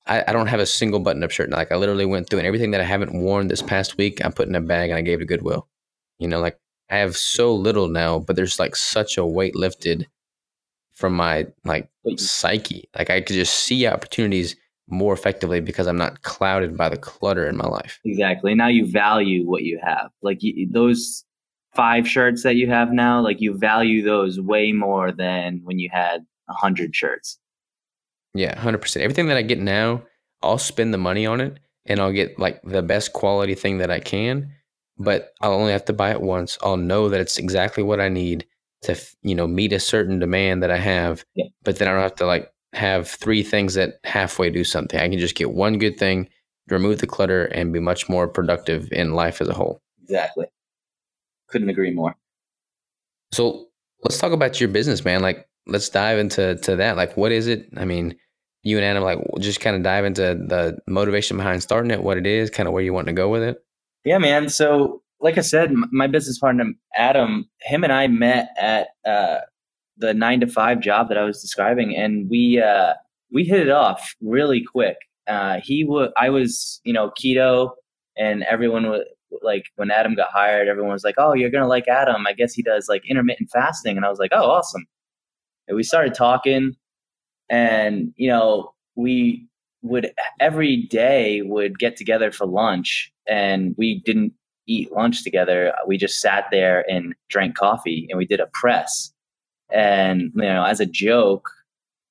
I, I don't have a single button up shirt. Like I literally went through and everything that I haven't worn this past week, I put in a bag and I gave it to Goodwill. You know, like I have so little now, but there's like such a weight lifted from my like psyche. Like I could just see opportunities more effectively because I'm not clouded by the clutter in my life. Exactly. Now you value what you have. Like you, those five shirts that you have now, like you value those way more than when you had a hundred shirts. Yeah, hundred percent. Everything that I get now, I'll spend the money on it, and I'll get like the best quality thing that I can. But I'll only have to buy it once. I'll know that it's exactly what I need to, you know, meet a certain demand that I have. Yeah. But then I don't have to like have three things that halfway do something. I can just get one good thing, remove the clutter, and be much more productive in life as a whole. Exactly couldn't agree more. So let's talk about your business, man. Like, let's dive into to that. Like, what is it? I mean, you and Adam, like, just kind of dive into the motivation behind starting it, what it is, kind of where you want to go with it. Yeah, man. So, like I said, my business partner Adam, him and I met at uh, the nine to five job that I was describing, and we uh, we hit it off really quick. Uh, he would, I was, you know, keto, and everyone was like when Adam got hired, everyone was like, "Oh, you're gonna like Adam. I guess he does like intermittent fasting." And I was like, "Oh, awesome." And we started talking, and you know, we would every day would get together for lunch, and we didn't eat lunch together. We just sat there and drank coffee, and we did a press. And you know, as a joke,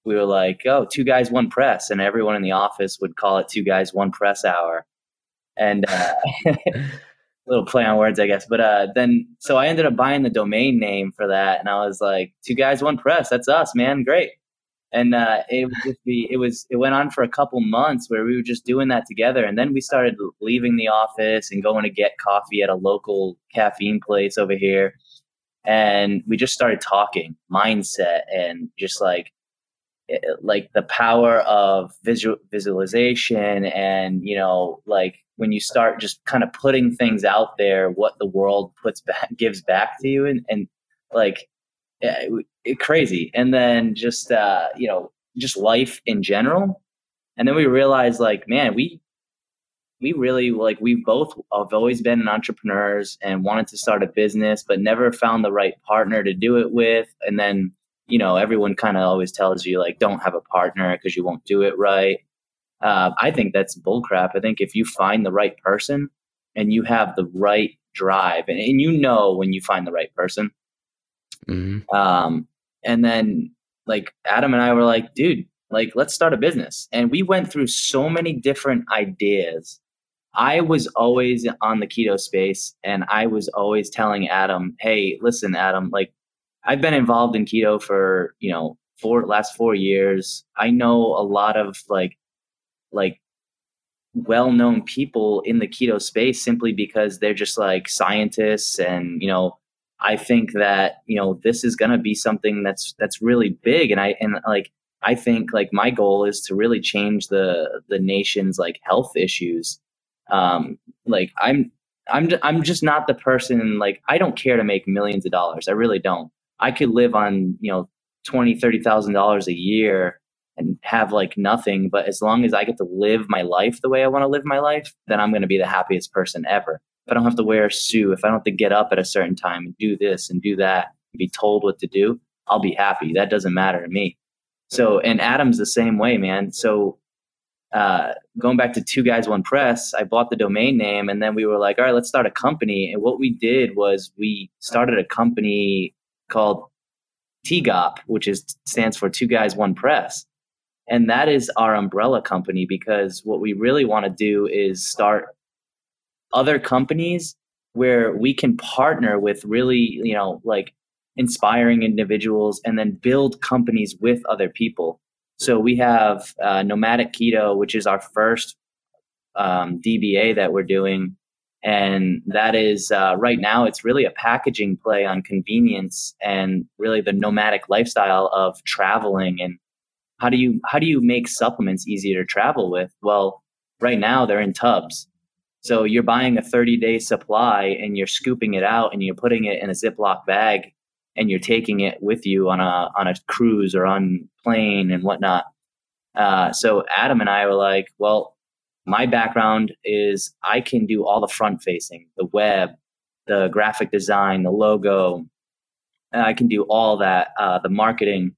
we were like, "Oh, two guys, one press," and everyone in the office would call it two guys, one press hour. And uh, [LAUGHS] little play on words, I guess. But uh, then, so I ended up buying the domain name for that, and I was like, two guys, one press. That's us, man. Great. And uh, it would just be, it was, it went on for a couple months where we were just doing that together. And then we started leaving the office and going to get coffee at a local caffeine place over here. And we just started talking mindset and just like, eh, like the power of visual visualization and you know like when you start just kind of putting things out there, what the world puts back, [LAUGHS] gives back to you, and and like it, crazy. And then just uh, you know, just life in general. And then we realized, like, man, we we really like we both have always been entrepreneurs and wanted to start a business, but never found the right partner to do it with. And then you know, everyone kind of always tells you like, don't have a partner because you won't do it right. Uh, I think that's bullcrap. I think if you find the right person and you have the right drive, and, and you know when you find the right person, mm-hmm. um, and then like Adam and I were like, dude, like let's start a business. And we went through so many different ideas. I was always on the keto space and i was always telling adam hey listen adam like i've been involved in keto for you know for last four years. I know a lot of like like well-known people in the keto space simply because they're just like scientists and you know i think that you know this is going to be something that's that's really big and i and like I think like my goal is to really change the the nation's like health issues. Um, like I'm I'm I'm just not the person like I don't care to make millions of dollars. I really don't. I could live on you know twenty thirty thousand dollars a year and have like nothing, but as long as I get to live my life the way I want to live my life, then I'm going to be the happiest person ever. I don't have to wear a suit, if I don't have to get up at a certain time and do this and do that, and be told what to do, I'll be happy. That doesn't matter to me. So, and Adam's the same way, man. So, uh, going back to two guys, one press, I bought the domain name and then we were like, all right, let's start a company. And what we did was we started a company called TGOP, which is stands for two guys, one press. And that is our umbrella company because what we really want to do is start other companies where we can partner with really, you know, like inspiring individuals and then build companies with other people. So we have uh, Nomadic Keto, which is our first um, DBA that we're doing. And that is uh, right now, it's really a packaging play on convenience and really the nomadic lifestyle of traveling. And how do you how do you make supplements easier to travel with? Well, right now they're in tubs. So you're buying a 30 day supply and you're scooping it out and you're putting it in a Ziploc bag and you're taking it with you on a on a cruise or on plane and whatnot. Uh, so Adam and I were like, well, my background is I can do all the front facing, the web, the graphic design, the logo. I can do all that, uh, the marketing.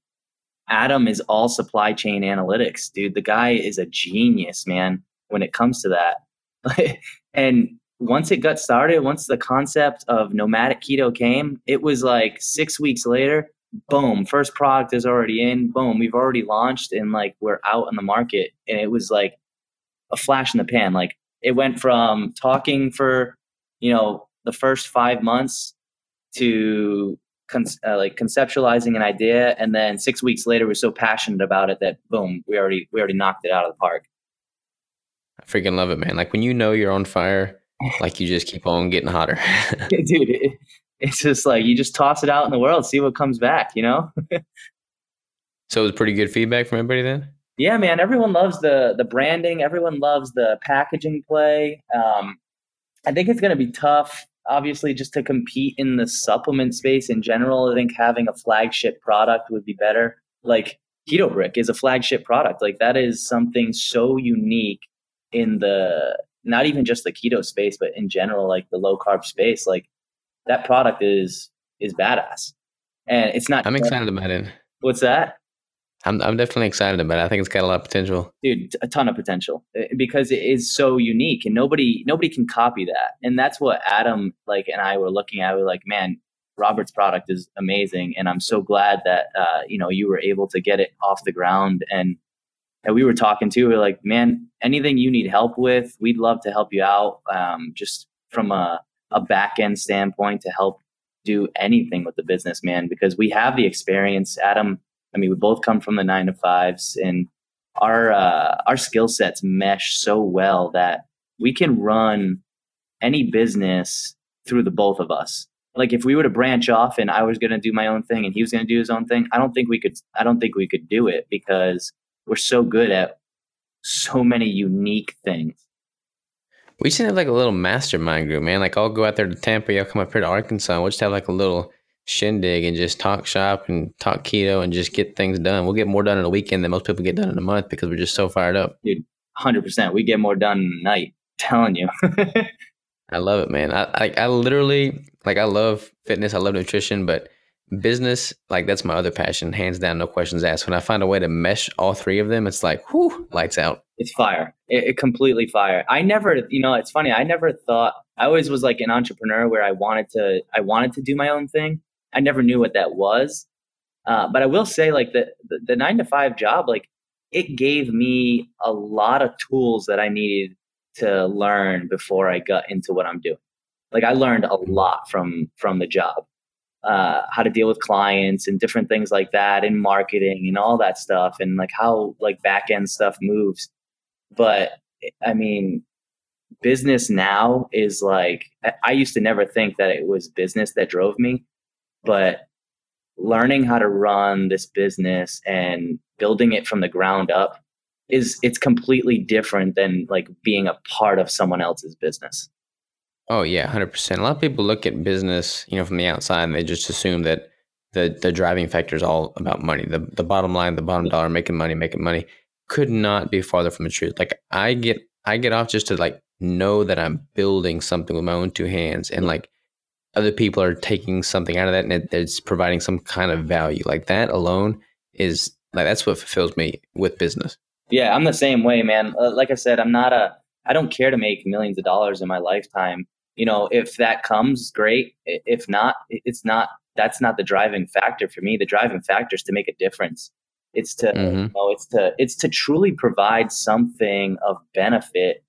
Adam is all supply chain analytics, dude. The guy is a genius, man, when it comes to that. [LAUGHS] and once it got started, once the concept of nomadic keto came, it was like six weeks later, boom, first product is already in, boom, we've already launched and like we're out in the market. And it was like a flash in the pan. Like it went from talking for, you know, the first five months to con- uh, like conceptualizing an idea. And then six weeks later, we're so passionate about it that boom, we already, we already knocked it out of the park. I freaking love it, man. Like when you know you're on fire like you just keep on getting hotter. [LAUGHS] Dude, it, it's just like you just toss it out in the world, see what comes back, you know? [LAUGHS] so it was pretty good feedback from everybody then? Yeah, man. Everyone loves the the branding. Everyone loves the packaging play. Um, I think it's going to be tough, obviously, just to compete in the supplement space in general. I think having a flagship product would be better. Like Keto Brick is a flagship product. Like that is something so unique in the not even just the keto space, but in general, like the low carb space, like that product is is badass. And it's not. I'm excited about it. What's that? I'm I'm definitely excited about it. I think it's got a lot of potential, dude. A ton of potential eh, because it is so unique, and nobody nobody can copy that. And that's what Adam like and I were looking at. We are like, man, Robert's product is amazing, and I'm so glad that uh, you know you were able to get it off the ground and and we were talking to, we are like, man, anything you need help with, we'd love to help you out. Um, just from a, a back end standpoint to help do anything with the business, man, because we have the experience. Adam, I mean, we both come from the nine to fives and our, uh, our skill sets mesh so well that we can run any business through the both of us. Like if we were to branch off and I was going to do my own thing and he was going to do his own thing, I don't think we could, I don't think we could do it because we're so good at so many unique things. We should have like a little mastermind group, man. Like I'll go out there to Tampa, y'all come up here to Arkansas. We'll just have like a little shindig and just talk shop and talk keto and just get things done. We'll get more done in a weekend than most people get done in a month because we're just so fired up. Dude, hundred percent. We get more done in a night. I'm telling you. [LAUGHS] I love it, man. I, I I literally like I love fitness. I love nutrition, but business, like that's my other passion, hands down, no questions asked. When I find a way to mesh all three of them, it's like, whoo, lights out. It's fire. It, it, completely fire. I never, you know, it's funny. I never thought I always was like an entrepreneur where I wanted to, I wanted to do my own thing. I never knew what that was. Uh, but I will say, like the, the the nine to five job, like it gave me a lot of tools that I needed to learn before I got into what I'm doing. Like I learned a lot from from the job, uh, how to deal with clients and different things like that, and marketing and all that stuff, and like how like back end stuff moves. But I mean, business now is like I used to never think that it was business that drove me, but learning how to run this business and building it from the ground up is it's completely different than like being a part of someone else's business. Oh yeah, hundred percent. A lot of people look at business, you know, from the outside, and they just assume that the the driving factor is all about money. The the bottom line, the bottom dollar, making money, making money, could not be farther from the truth. Like I get I get off just to like know that I'm building something with my own two hands, and like other people are taking something out of that, and it, it's providing some kind of value. Like that alone is like that's what fulfills me with business. Yeah, I'm the same way, man. Uh, like I said, I'm not a. I don't care to make millions of dollars in my lifetime. You know, if that comes, great. If not, it's not. That's not the driving factor for me. The driving factor is to make a difference. It's to, mm-hmm. you know, it's to, it's to truly provide something of benefit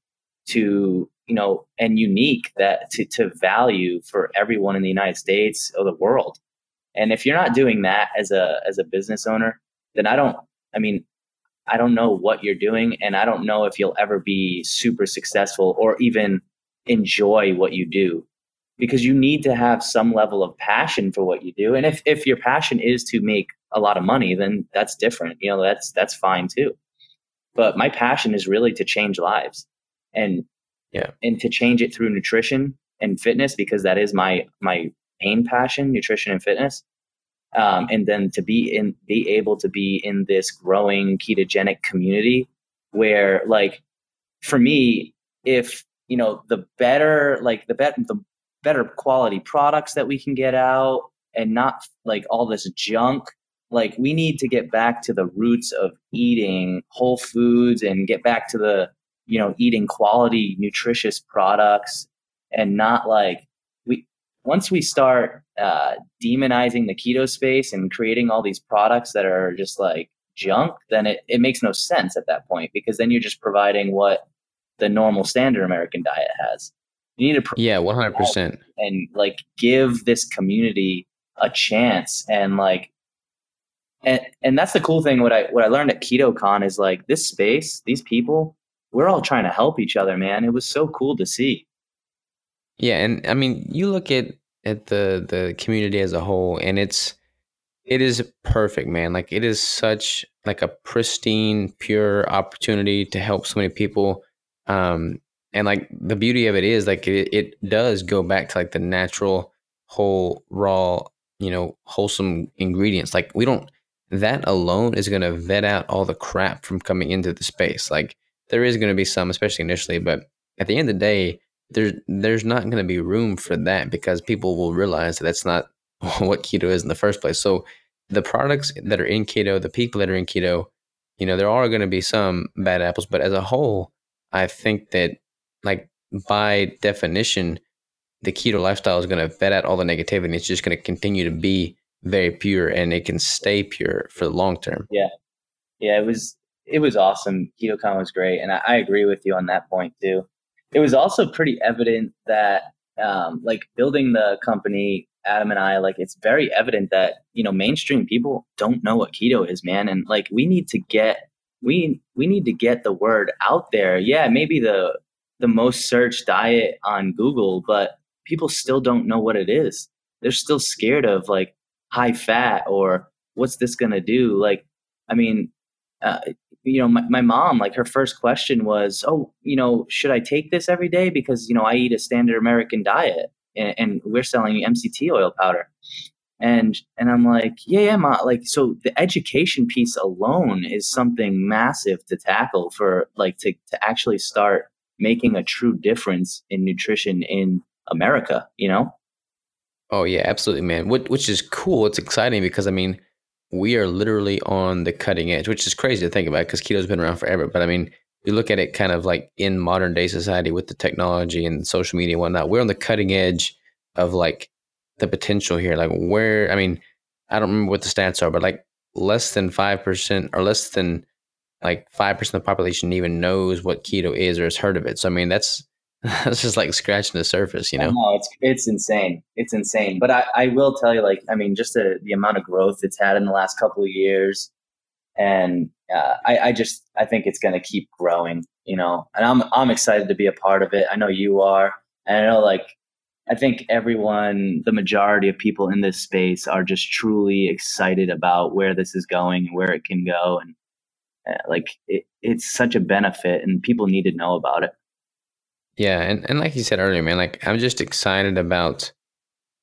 to, you know, and unique that to, to value for everyone in the United States or the world. And if you're not doing that as a as a business owner, then I don't. I mean, I don't know what you're doing, and I don't know if you'll ever be super successful or even enjoy what you do because you need to have some level of passion for what you do. And if, if your passion is to make a lot of money, then that's different. You know, that's that's fine too. But my passion is really to change lives and yeah, and to change it through nutrition and fitness because that is my my main passion, nutrition and fitness um, and then to be in be able to be in this growing ketogenic community where like for me if you know the better like the better the better quality products that we can get out and not like all this junk like we need to get back to the roots of eating whole foods and get back to the you know eating quality nutritious products and not like we once we start uh, demonizing the keto space and creating all these products that are just like junk, then it, it makes no sense at that point because then you're just providing what the normal standard American diet has. You need to yeah, one hundred percent, and like give this community a chance and like and and that's the cool thing. What I what I learned at KetoCon is like this space, these people, we're all trying to help each other, man. It was so cool to see. Yeah, and I mean, you look at at the the community as a whole, and it's it is perfect, man. Like it is such like a pristine, pure opportunity to help so many people. Um, and like the beauty of it is like it, it does go back to like the natural, whole, raw, you know, wholesome ingredients. Like we don't that alone is going to vet out all the crap from coming into the space. Like there is going to be some, especially initially, but at the end of the day, there's there's not going to be room for that because people will realize that that's not [LAUGHS] what keto is in the first place. So the products that are in keto, the people that are in keto, you know, there are going to be some bad apples, but as a whole, I think that like by definition, the keto lifestyle is going to vet out all the negativity. It's just going to continue to be very pure and it can stay pure for the long term. Yeah. Yeah. It was, it was awesome. KetoCon was great. And I, I agree with you on that point too it was also pretty evident that um, like building the company adam and i like it's very evident that you know mainstream people don't know what keto is man and like we need to get we we need to get the word out there yeah maybe the the most searched diet on google but people still don't know what it is they're still scared of like high fat or what's this gonna do like i mean uh, you know, my, my mom, like her first question was, oh, you know, should I take this every day? Because, you know, I eat a standard American diet and, and we're selling MCT oil powder. And, and I'm like, yeah, yeah, ma, like, so the education piece alone is something massive to tackle for like, to, to actually start making a true difference in nutrition in America, you know? Oh yeah, absolutely, man. Which is cool. It's exciting because I mean, we are literally on the cutting edge, which is crazy to think about because keto's been around forever. But I mean, you look at it kind of like in modern day society with the technology and social media and whatnot, we're on the cutting edge of like the potential here. Like where, I mean, I don't remember what the stats are, but like less than 5% or less than like five percent of the population even knows what keto is or has heard of it. So I mean, that's [LAUGHS] that's just like scratching the surface, you know. No, it's it's insane. It's insane. But I, I will tell you, like, I mean, just the, the amount of growth it's had in the last couple of years, and uh, I, I just I think it's going to keep growing, you know. And I'm I'm excited to be a part of it. I know you are, and I know like I think everyone, the majority of people in this space, are just truly excited about where this is going, and where it can go, and uh, like it, it's such a benefit, and people need to know about it. Yeah, and, and like you said earlier, man, like I'm just excited about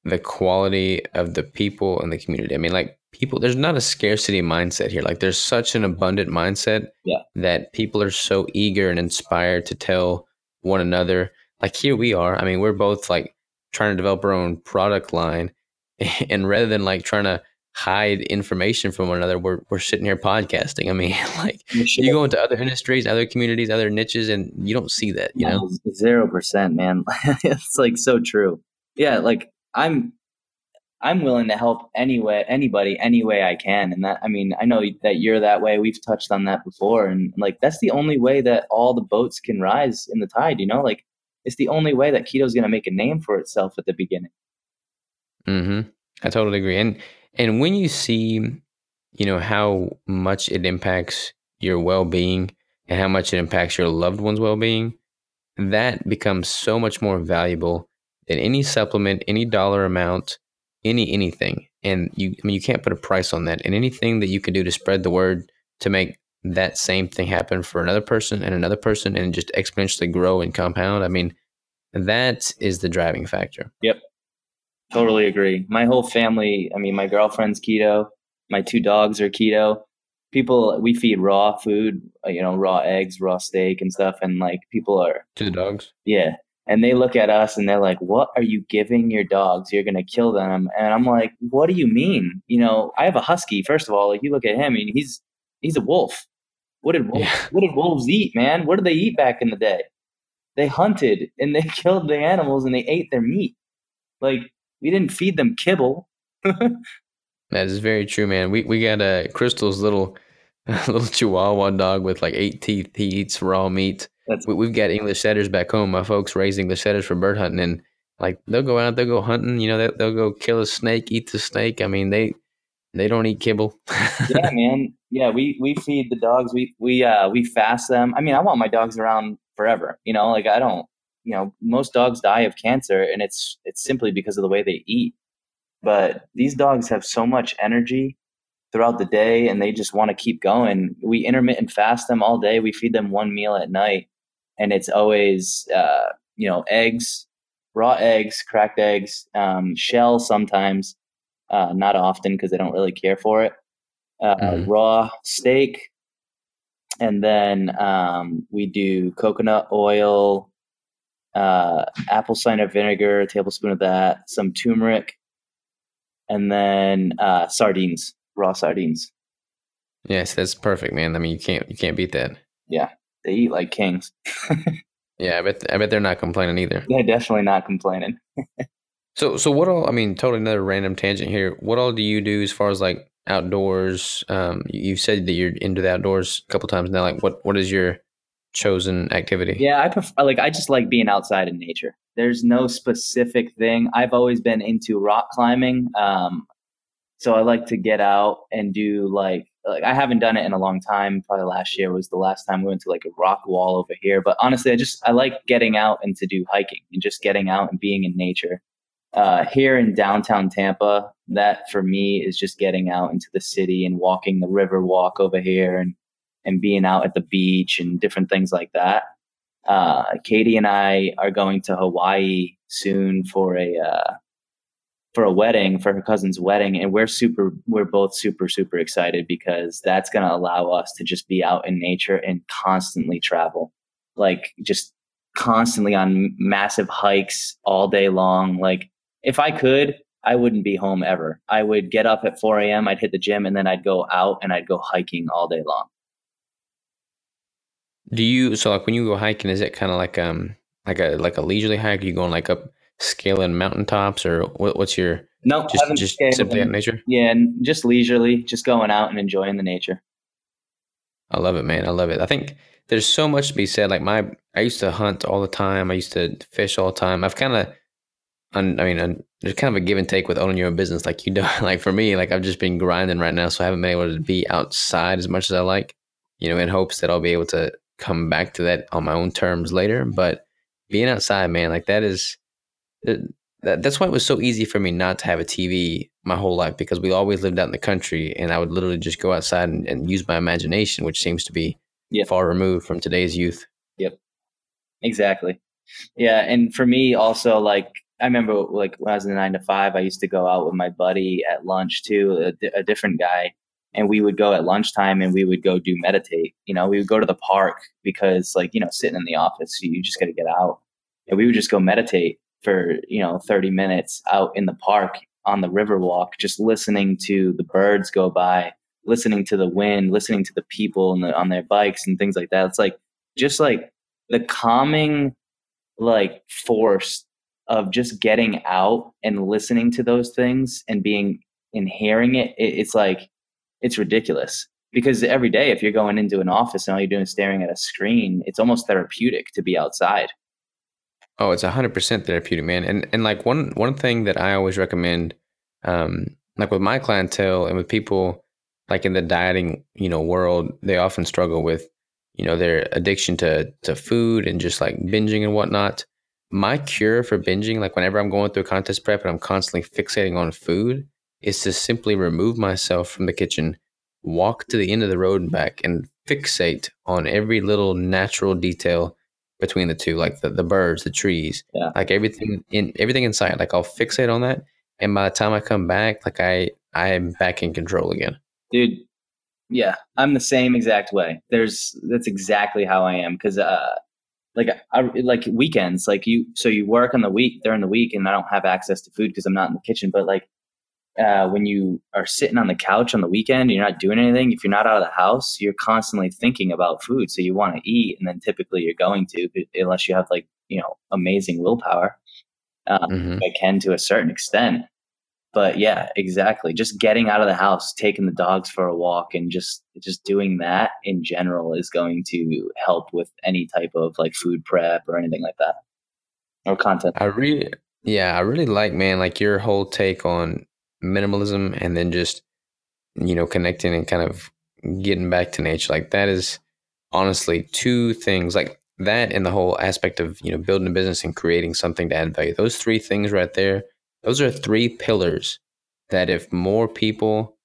the quality of the people in the community. I mean, like people, there's not a scarcity mindset here. Like there's such an abundant mindset yeah. that people are so eager and inspired to tell one another. Like here we are. I mean, we're both like trying to develop our own product line, [LAUGHS] and rather than like trying to hide information from one another. We're we're sitting here podcasting. I mean, [LAUGHS] like you go into other industries, other communities, other niches, and you don't see that. You know, zero percent, man. [LAUGHS] it's like so true. Yeah, like I'm I'm willing to help anyway anybody any way I can, and that I mean I know that you're that way. We've touched on that before, and like that's the only way that all the boats can rise in the tide. You know, like it's the only way that keto is going to make a name for itself at the beginning. Hmm. I totally agree, and and when you see, you know, how much it impacts your well being and how much it impacts your loved one's well being, that becomes so much more valuable than any supplement, any dollar amount, any anything. And you, I mean, you can't put a price on that. And anything that you can do to spread the word to make that same thing happen for another person and another person and just exponentially grow and compound. I mean, that is the driving factor. Yep. Totally agree. My whole family, I mean, my girlfriend's keto, my two dogs are keto. People, we feed raw food, uh, you know, raw eggs, raw steak and stuff. And like people are. To the dogs? Yeah. And they look at us and they're like, what are you giving your dogs? You're going to kill them. And I'm like, what do you mean? You know, I have a husky. First of all, like you look at him, mean, he's, he's a wolf. What did, wolves, yeah. what did wolves eat, man? What did they eat back in the day? They hunted and they [LAUGHS] killed the animals and they ate their meat. Like, we didn't feed them kibble. [LAUGHS] that is very true, man. We we got a uh, Crystal's little [LAUGHS] little Chihuahua dog with like eight teeth. He eats raw meat. That's we, have got English setters back home. My folks raising the setters for bird hunting, and like they'll go out, they'll go hunting. You know, they'll, they'll go kill a snake, eat the snake. I mean, they they don't eat kibble. yeah, man. Yeah, we we feed the dogs. We we uh we fast them. I mean, I want my dogs around forever. You know, like I don't you know most dogs die of cancer and it's it's simply because of the way they eat but these dogs have so much energy throughout the day and they just want to keep going we intermittent fast them all day we feed them one meal at night and it's always uh, you know eggs raw eggs cracked eggs um, shell sometimes uh, not often because they don't really care for it uh, mm-hmm. raw steak and then um, we do coconut oil uh, apple cider vinegar, a tablespoon of that, some turmeric, and then uh, sardines, raw sardines. Yes, that's perfect, man. I mean, you can't you can't beat that. Yeah, they eat like kings. [LAUGHS] yeah, I bet I bet they're not complaining either. They're definitely not complaining. [LAUGHS] so so what all? I mean, totally another random tangent here. What all do you do as far as like outdoors? Um, you said that you're into the outdoors a couple times now. Like, what what is your chosen activity? Yeah, I prefer like I just like being outside in nature. There's no specific thing. I've always been into rock climbing. Um, so I like to get out and do like like I haven't done it in a long time. Probably last year was the last time we went to like a rock wall over here. But honestly, I just I like getting out and to do hiking and just getting out and being in nature. Uh, here in downtown Tampa, that for me is just getting out into the city and walking the river walk over here and and being out at the beach and different things like that. Uh, Katie and I are going to Hawaii soon for a uh, for a wedding for her cousin's wedding, and we're super we're both super super excited because that's going to allow us to just be out in nature and constantly travel, like just constantly on massive hikes all day long. Like if I could, I wouldn't be home ever. I would get up at 4 a.m. I'd hit the gym and then I'd go out and I'd go hiking all day long. Do you so like when you go hiking? Is it kind of like um like a like a leisurely hike? Are you going like up scaling mountaintops or what, what's your no just just simply nature? Yeah, and just leisurely, just going out and enjoying the nature. I love it, man. I love it. I think there's so much to be said. Like my, I used to hunt all the time. I used to fish all the time. I've kind of, I mean, there's kind of a give and take with owning your own business. Like you [LAUGHS] don't, like for me, like I've just been grinding right now, so I haven't been able to be outside as much as I like. You know, in hopes that I'll be able to come back to that on my own terms later. But being outside, man, like that is, uh, that, that's why it was so easy for me not to have a TV my whole life because we always lived out in the country, and I would literally just go outside and, and use my imagination, which seems to be yep. far removed from today's youth. Yep, exactly. Yeah, and for me also, like I remember, like when I was in the nine to five, I used to go out with my buddy at lunch too, a, a different guy, and we would go at lunchtime and we would go do meditate. You know, we would go to the park because, like, you know, sitting in the office, you just got to get out, and we would just go meditate for you know 30 minutes out in the park on the river walk, just listening to the birds go by, listening to the wind, listening to the people the, on their bikes and things like that. It's like just like the calming like force of just getting out and listening to those things and being and hearing it, it it's like it's ridiculous because every day if you're going into an office and all you're doing is staring at a screen it's almost therapeutic to be outside Oh, it's hundred percent therapeutic, man. And and like one one thing that I always recommend, um, like with my clientele and with people like in the dieting, you know, world, they often struggle with, you know, their addiction to to food and just like binging and whatnot. My cure for binging, like whenever I'm going through a contest prep and I'm constantly fixating on food, is to simply remove myself from the kitchen, walk to the end of the road and back, and fixate on every little natural detail between the two, like the, the birds, the trees, yeah. like everything in everything inside. Like I'll fixate on that, and by the time I come back, like I I am back in control again. Dude, yeah, I'm the same exact way. There's that's exactly how I am because uh, like I like weekends, like you. So you work on the week during the week, and I don't have access to food because I'm not in the kitchen. But like uh, when you are sitting on the couch on the weekend, you're not doing anything. If you're not out of the house, you're constantly thinking about food. So you want to eat, and then typically you're going to, unless you have like you know amazing willpower. Um, mm-hmm. I can to a certain extent, but yeah, exactly. Just getting out of the house, taking the dogs for a walk, and just just doing that in general is going to help with any type of like food prep or anything like that, or content. I really, yeah, I really like man, like your whole take on minimalism and then just you know connecting and kind of getting back to nature like that is honestly two things like that and the whole aspect of you know building a business and creating something to add value those three things right there those are three pillars that if more people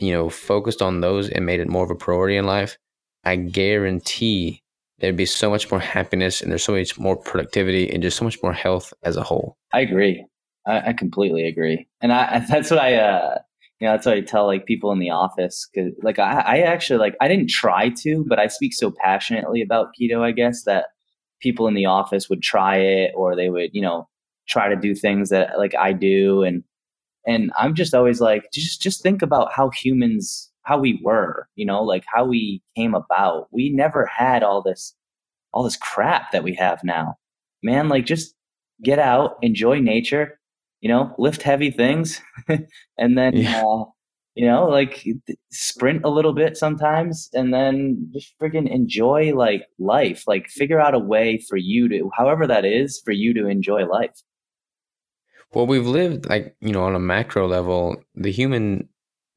you know focused on those and made it more of a priority in life i guarantee there'd be so much more happiness and there's so much more productivity and just so much more health as a whole. I agree. I, I completely agree, and I [LAUGHS] that's what I uh you know that's what I tell like people in the office because like I, I actually like I didn't try to, but I speak so passionately about keto, I guess that people in the office would try it or they would you know try to do things that like I do and and I'm just always like just just think about how humans how we were you know like how we came about we never had all this all this crap that we have now man like just get out enjoy nature you know, lift heavy things [LAUGHS] and then, yeah. uh, you know, like sprint a little bit sometimes and then just freaking enjoy like life. Like figure out a way for you to, however that is, for you to enjoy life. Well, we've lived like, you know, on a macro level, the human,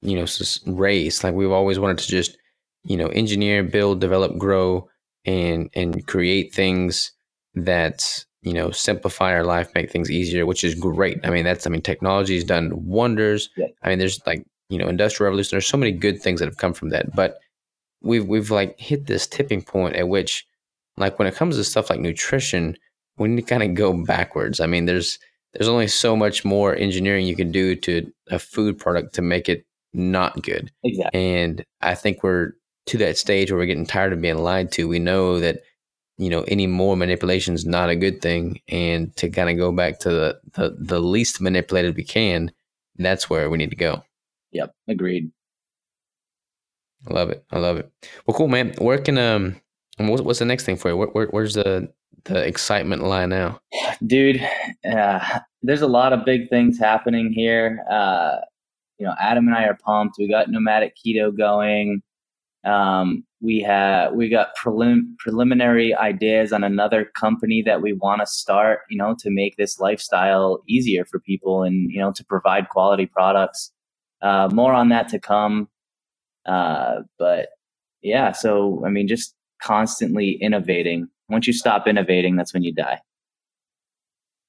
you know, race, like we've always wanted to just, you know, engineer, build, develop, grow, and and create things that you know, simplify our life, make things easier, which is great. I mean, that's, I mean, technology has done wonders. Yeah. I mean, there's like, you know, industrial revolution. There's so many good things that have come from that, but we've, we've like hit this tipping point at which, like, when it comes to stuff like nutrition, we need to kind of go backwards. I mean, there's, there's only so much more engineering you can do to a food product to make it not good. Exactly. And I think we're to that stage where we're getting tired of being lied to. We know that you know any more manipulation is not a good thing and to kind of go back to the, the the least manipulated we can that's where we need to go yep agreed i love it i love it well cool man where can um what's the next thing for you where, where, where's the the excitement lie now? Dude uh, there's a lot of big things happening here. Uh you know adam and i are pumped. We got nomadic keto going. Um we have we got prelim- preliminary ideas on another company that we want to start you know to make this lifestyle easier for people and you know to provide quality products. Uh, more on that to come. Uh, but yeah so i mean just constantly innovating once you stop innovating that's when you die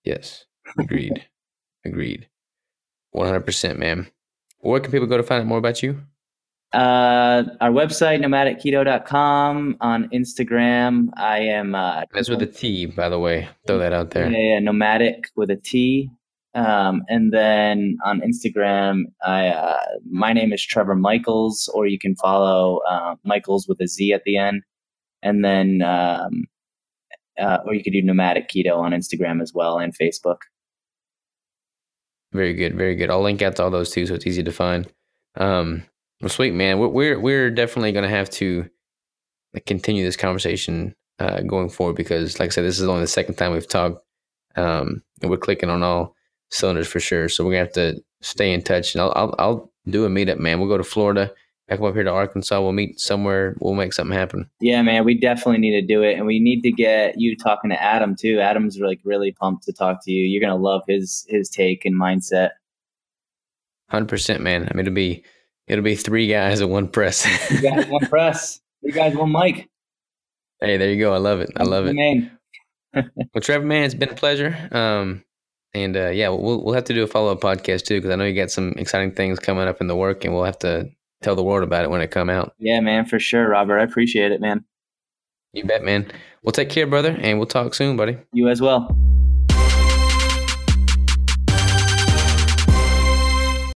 yes agreed [LAUGHS] agreed 100% man where can people go to find out more about you uh, our website, nomadicketo.com. On Instagram, I am. Uh, That's with a T, by the way. Throw that out there. Yeah, yeah nomadic with a T. Um, and then on Instagram, I uh, my name is Trevor Michaels, or you can follow uh, Michaels with a Z at the end. And then, um, uh, or you could do Nomadic Keto on Instagram as well and Facebook. Very good, very good. I'll link out to all those too, so it's easy to find. Um, well, sweet man. We're we're, definitely gonna have to continue this conversation uh, going forward because, like I said, this is only the second time we've talked, um, and we're clicking on all cylinders for sure. So we're gonna have to stay in touch, and I'll I'll, I'll do a meetup, man. We'll go to Florida, back up here to Arkansas. We'll meet somewhere. We'll make something happen. Yeah, man. We definitely need to do it, and we need to get you talking to Adam too. Adam's like really pumped to talk to you. You're gonna love his his take and mindset. Hundred percent, man. I mean, it'll be It'll be three guys and one press. guys, one press. Three guys, one mic. Hey, there you go. I love it. I love it. [LAUGHS] well, Trevor, man, it's been a pleasure. Um, and uh, yeah, we'll we'll have to do a follow up podcast too because I know you got some exciting things coming up in the work, and we'll have to tell the world about it when it come out. Yeah, man, for sure, Robert. I appreciate it, man. You bet, man. We'll take care, brother, and we'll talk soon, buddy. You as well.